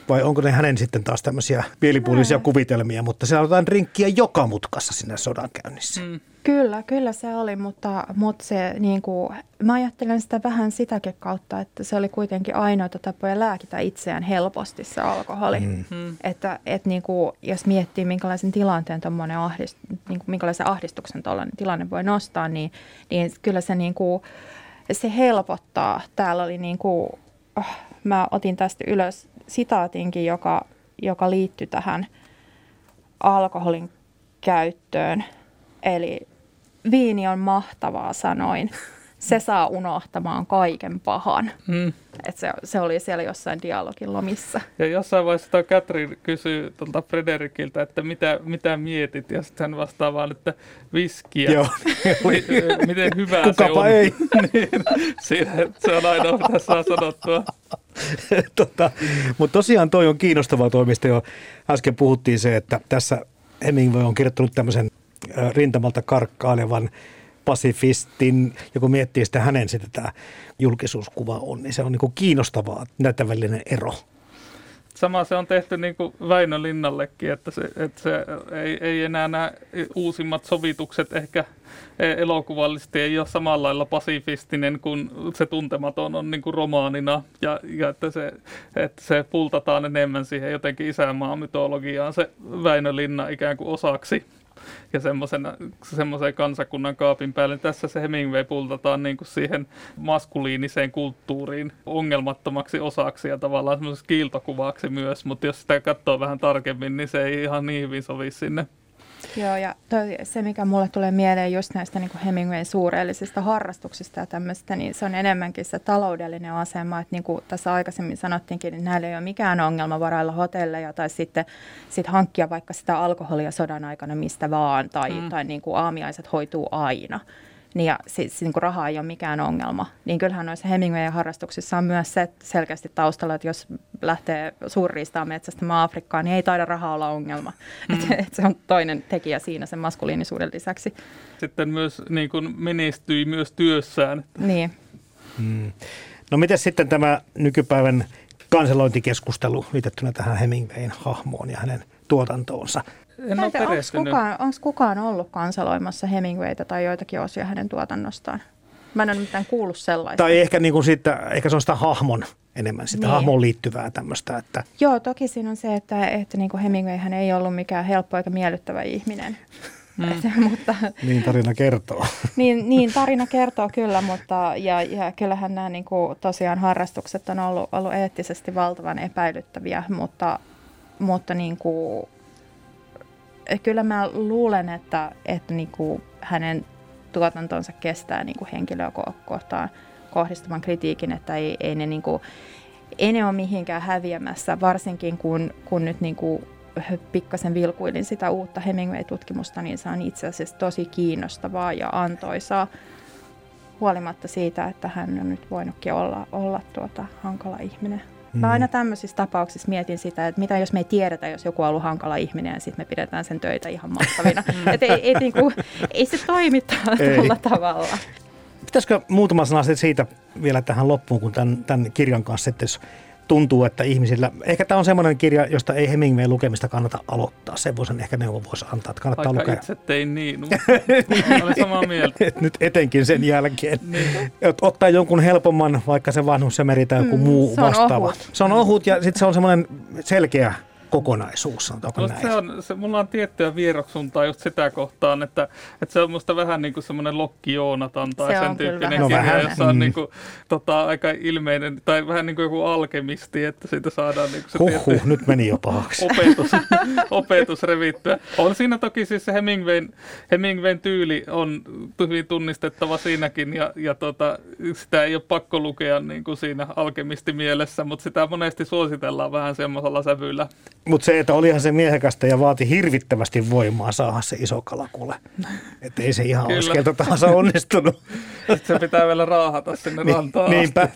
Vai onko ne hänen sitten taas tämmöisiä pielipuolisia kuvitelmia, mutta se on rinkkiä joka mutkassa siinä sodankäynnissä. Mm. Kyllä, kyllä se oli, mutta, mutta se, niin kuin, mä ajattelen sitä vähän sitäkin kautta, että se oli kuitenkin ainoita tapoja lääkitä itseään helposti se alkoholi. Mm. mm. Että, että niin kuin, jos miettii, minkälaisen tilanteen ahdist, niin kuin, minkälaisen ahdistuksen tuollainen tilanne voi nostaa, niin, niin kyllä se, niin kuin, se helpottaa. Täällä oli niin kuin, oh, mä otin tästä ylös sitaatinkin, joka, joka liittyy tähän alkoholin käyttöön. Eli viini on mahtavaa, sanoin. Se saa unohtamaan kaiken pahan. Mm. Et se, se oli siellä jossain dialogin lomissa. Ja jossain vaiheessa Katrin kysyy tuolta Frederikiltä, että mitä, mitä mietit, ja sitten hän vastaa vaan, että viskiä. Joo. Miten hyvää Kukapa se on. ei. niin, siinä, se on ainoa, mitä saa sanottua. tota, Mutta tosiaan toi on kiinnostava toimista jo. Äsken puhuttiin se, että tässä Hemingway on kirjoittanut tämmöisen rintamalta karkkailevan pasifistin, ja kun miettii sitä hänen sitä tämä julkisuuskuva on, niin se on niin kuin kiinnostavaa näitä välinen ero. Sama se on tehty niin kuin Väinö Linnallekin, että se, että se ei, ei enää nämä uusimmat sovitukset ehkä elokuvallisesti ei ole samalla lailla pasifistinen kuin se tuntematon on niin kuin romaanina ja, ja että, se, että se pultataan enemmän siihen jotenkin isänmaan mytologiaan se Väinö Linna ikään kuin osaksi ja semmoisen kansakunnan kaapin päälle. Tässä se Hemingway pultataan niin kuin siihen maskuliiniseen kulttuuriin ongelmattomaksi osaksi ja tavallaan semmoiseksi kiiltokuvaksi myös, mutta jos sitä katsoo vähän tarkemmin, niin se ei ihan niin hyvin sovi sinne Joo, ja toi, se mikä mulle tulee mieleen just näistä niin kuin Hemingwayn suurellisista harrastuksista ja tämmöistä, niin se on enemmänkin se taloudellinen asema, että niin kuin tässä aikaisemmin sanottiinkin, niin näillä ei ole mikään ongelma varailla hotelleja tai sitten sit hankkia vaikka sitä alkoholia sodan aikana mistä vaan, tai, mm. tai niin kuin aamiaiset hoituu aina niin ja siis niin kuin raha ei ole mikään ongelma. Niin kyllähän noissa Hemingwayn harrastuksissa on myös se selkeästi taustalla, että jos lähtee suurriistaa metsästämään Afrikkaan, niin ei taida raha olla ongelma. Mm. Et, et se on toinen tekijä siinä sen maskuliinisuuden lisäksi. Sitten myös niin kuin menestyi myös työssään. Niin. Mm. No miten sitten tämä nykypäivän kanselointikeskustelu liitettynä tähän Hemingwayn hahmoon ja hänen tuotantoonsa? En ole onko kukaan, onko kukaan ollut kansaloimassa Hemingwayta tai joitakin osia hänen tuotannostaan? Mä en ole mitään kuullut sellaista. Tai ehkä, niin kuin siitä, ehkä se on sitä hahmon enemmän, sitä niin. hahmoon liittyvää tämmöistä. Että... Joo, toki siinä on se, että, että niin kuin Hemingway hän ei ollut mikään helppo eikä miellyttävä ihminen. Mm. Mutta, niin tarina kertoo. niin, niin, tarina kertoo kyllä, mutta ja, ja kyllähän nämä niin kuin, tosiaan harrastukset on ollut, ollut eettisesti valtavan epäilyttäviä, mutta, mutta niin kuin, kyllä mä luulen, että, että niin kuin hänen tuotantonsa kestää niin kuin henkilöä kohtaan kohdistuvan kritiikin, että ei, ei, ne, niin kuin, ei ne ole mihinkään häviämässä, varsinkin kun, kun nyt niin kuin pikkasen vilkuilin sitä uutta Hemingway-tutkimusta, niin se on itse asiassa tosi kiinnostavaa ja antoisaa huolimatta siitä, että hän on nyt voinutkin olla, olla tuota, hankala ihminen. Mm. Mä aina tämmöisissä tapauksissa mietin sitä, että mitä jos me ei tiedetä, jos joku on ollut hankala ihminen ja sitten me pidetään sen töitä ihan mahtavina. että ei, ei, niinku, ei se toimi tuolla tavalla. Pitäisikö muutama sana siitä vielä tähän loppuun, kun tämän, tämän kirjan kanssa sitten, jos tuntuu, että ihmisillä, ehkä tämä on semmoinen kirja, josta ei Hemingway lukemista kannata aloittaa. Sen voisin ehkä neuvon voisi antaa, että kannattaa Vaikka lukea. itse tein niin, olen samaa mieltä. Nyt etenkin sen jälkeen. niin. Ottaa jonkun helpomman, vaikka se vanhus se meritä joku mm, muu se vastaava. Ohut. Se on ohut ja sitten se on semmoinen selkeä kokonaisuus, sanotaanko no, näin? Se on, se, mulla on tiettyä vieroksuntaa just sitä kohtaan, että, että se on musta vähän niin kuin semmoinen Lokki Joonatan tai se sen tyyppinen kirja, vähän. jossa on mm. niin kuin, tota, aika ilmeinen, tai vähän niin kuin joku alkemisti, että siitä saadaan niin kuin se Huhhuh, tietty, nyt meni jo pahaksi. Opetus, opetus revittyä. On siinä toki siis se Hemingwayn, Hemingwayn tyyli on hyvin tunnistettava siinäkin, ja, ja tota, sitä ei ole pakko lukea niin kuin siinä alkemistimielessä, mutta sitä monesti suositellaan vähän semmoisella sävyllä. Mutta se, että olihan se miehekästä ja vaati hirvittävästi voimaa saada se iso kalakule. Että ei se ihan Kyllä. olisi keltä tahansa onnistunut. Se pitää vielä raahata sinne niin, rantaan Niinpä.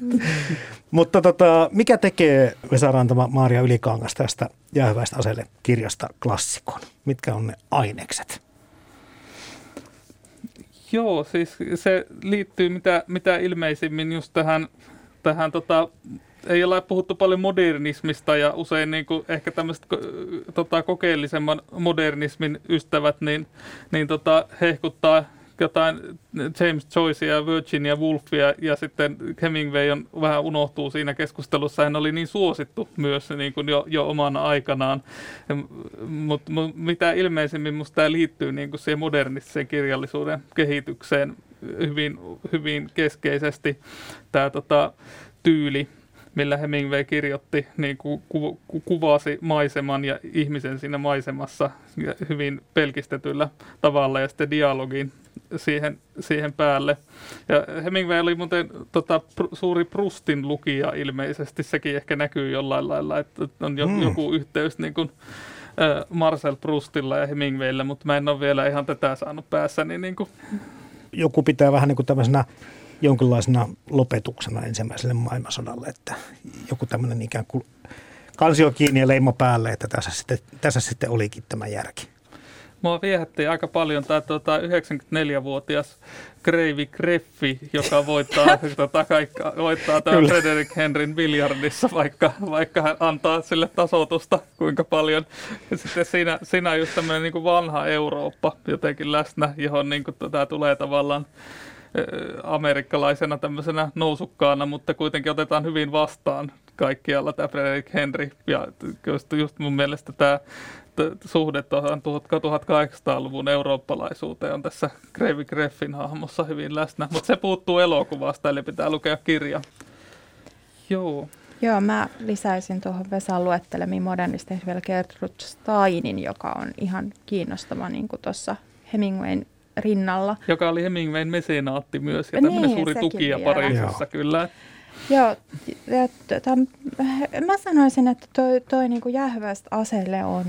Mutta tota, mikä tekee Vesa Rantama Maaria Ylikangas tästä jäähyväistä aseelle kirjasta klassikon? Mitkä on ne ainekset? Joo, siis se liittyy mitä, mitä ilmeisimmin just tähän, tähän tota ei ole puhuttu paljon modernismista ja usein niin kuin ehkä tämmöiset tota, kokeellisemman modernismin ystävät niin, niin tota, hehkuttaa jotain James Joycea ja Virginia Woolfia ja sitten Hemingway on vähän unohtuu siinä keskustelussa. Hän oli niin suosittu myös niin kuin jo, jo omana aikanaan, mutta mut, mitä ilmeisemmin minusta tämä liittyy niin kuin siihen modernistiseen kirjallisuuden kehitykseen hyvin, hyvin keskeisesti. Tämä tota, tyyli, millä Hemingway kirjoitti, niin ku, ku, ku, kuvasi maiseman ja ihmisen siinä maisemassa hyvin pelkistetyllä tavalla ja sitten dialogin siihen, siihen päälle. Ja Hemingway oli muuten tota, pr- suuri Prustin lukija ilmeisesti, sekin ehkä näkyy jollain lailla, että on jo, mm. joku yhteys niin kuin, äh, Marcel Prustilla ja Hemingwayllä, mutta mä en ole vielä ihan tätä saanut päässäni. Niin kuin. Joku pitää vähän niin kuin tämmöisenä jonkinlaisena lopetuksena ensimmäiselle maailmansodalle, että joku tämmöinen ikään kuin kansio kiinni ja leima päälle, että tässä sitten, tässä sitten olikin tämä järki. Mua viehätti aika paljon tämä tuota, 94-vuotias Kreivi Greffi, joka voittaa, tota, kaikka, voittaa tämän Frederick Henryn biljardissa, vaikka, vaikka hän antaa sille tasotusta kuinka paljon. Ja sitten siinä, siinä on just tämmöinen niin vanha Eurooppa jotenkin läsnä, johon niin kuin, tämä tulee tavallaan amerikkalaisena tämmöisenä nousukkaana, mutta kuitenkin otetaan hyvin vastaan kaikkialla tämä Frederick Henry. Ja just, mun mielestä tämä suhde tuohon 1800-luvun eurooppalaisuuteen on tässä Gravy Greffin hahmossa hyvin läsnä, mutta se puuttuu elokuvasta, eli pitää lukea kirja. Joo. Joo, mä lisäisin tuohon Vesan luettelemiin modernisten vielä Gertrude Steinin, joka on ihan kiinnostava niin kuin tuossa Hemingwayn rinnalla. Joka oli Hemingwayn mesenaatti myös ja tämmöinen niin, suuri tukija Pariisissa kyllä. Joo, ja, tota, mä sanoisin, että toi, toi niin jäähyvästä aseelle on,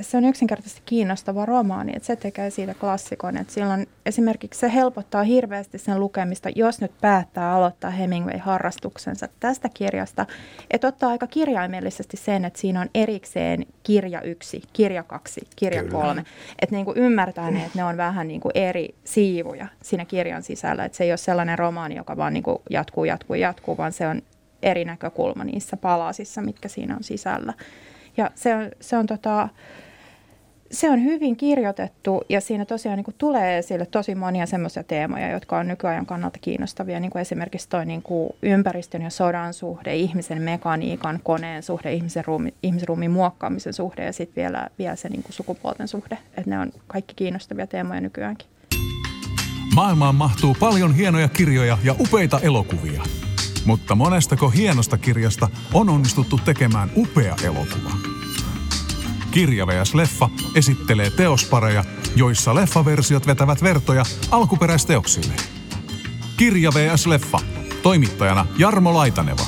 se on yksinkertaisesti kiinnostava romaani, että se tekee siitä klassikon, että silloin esimerkiksi se helpottaa hirveästi sen lukemista, jos nyt päättää aloittaa Hemingway-harrastuksensa tästä kirjasta, että ottaa aika kirjaimellisesti sen, että siinä on erikseen kirja yksi, kirja kaksi, kirja Kyllä. kolme, että niin ymmärtää ne, että ne on vähän niin eri siivuja siinä kirjan sisällä, että se ei ole sellainen romaani, joka vaan niin kuin jatkuu, jatkuu, jatkuu, vaan se on eri näkökulma niissä palasissa, mitkä siinä on sisällä. Ja se on, se on, tota, se on hyvin kirjoitettu ja siinä tosiaan niin kuin tulee esille tosi monia semmoisia teemoja, jotka on nykyajan kannalta kiinnostavia, niin kuin esimerkiksi toi niin kuin ympäristön ja sodan suhde, ihmisen mekaniikan, koneen suhde, ihmisen ruumi, ihmisruumiin muokkaamisen suhde ja sitten vielä, vielä se niin kuin sukupuolten suhde. Että ne on kaikki kiinnostavia teemoja nykyäänkin. Maailmaan mahtuu paljon hienoja kirjoja ja upeita elokuvia. Mutta monestako hienosta kirjasta on onnistuttu tekemään upea elokuva? Kirja vs. Leffa esittelee teospareja, joissa leffaversiot vetävät vertoja alkuperäisteoksille. Kirja vs. Leffa. Toimittajana Jarmo Laitaneva.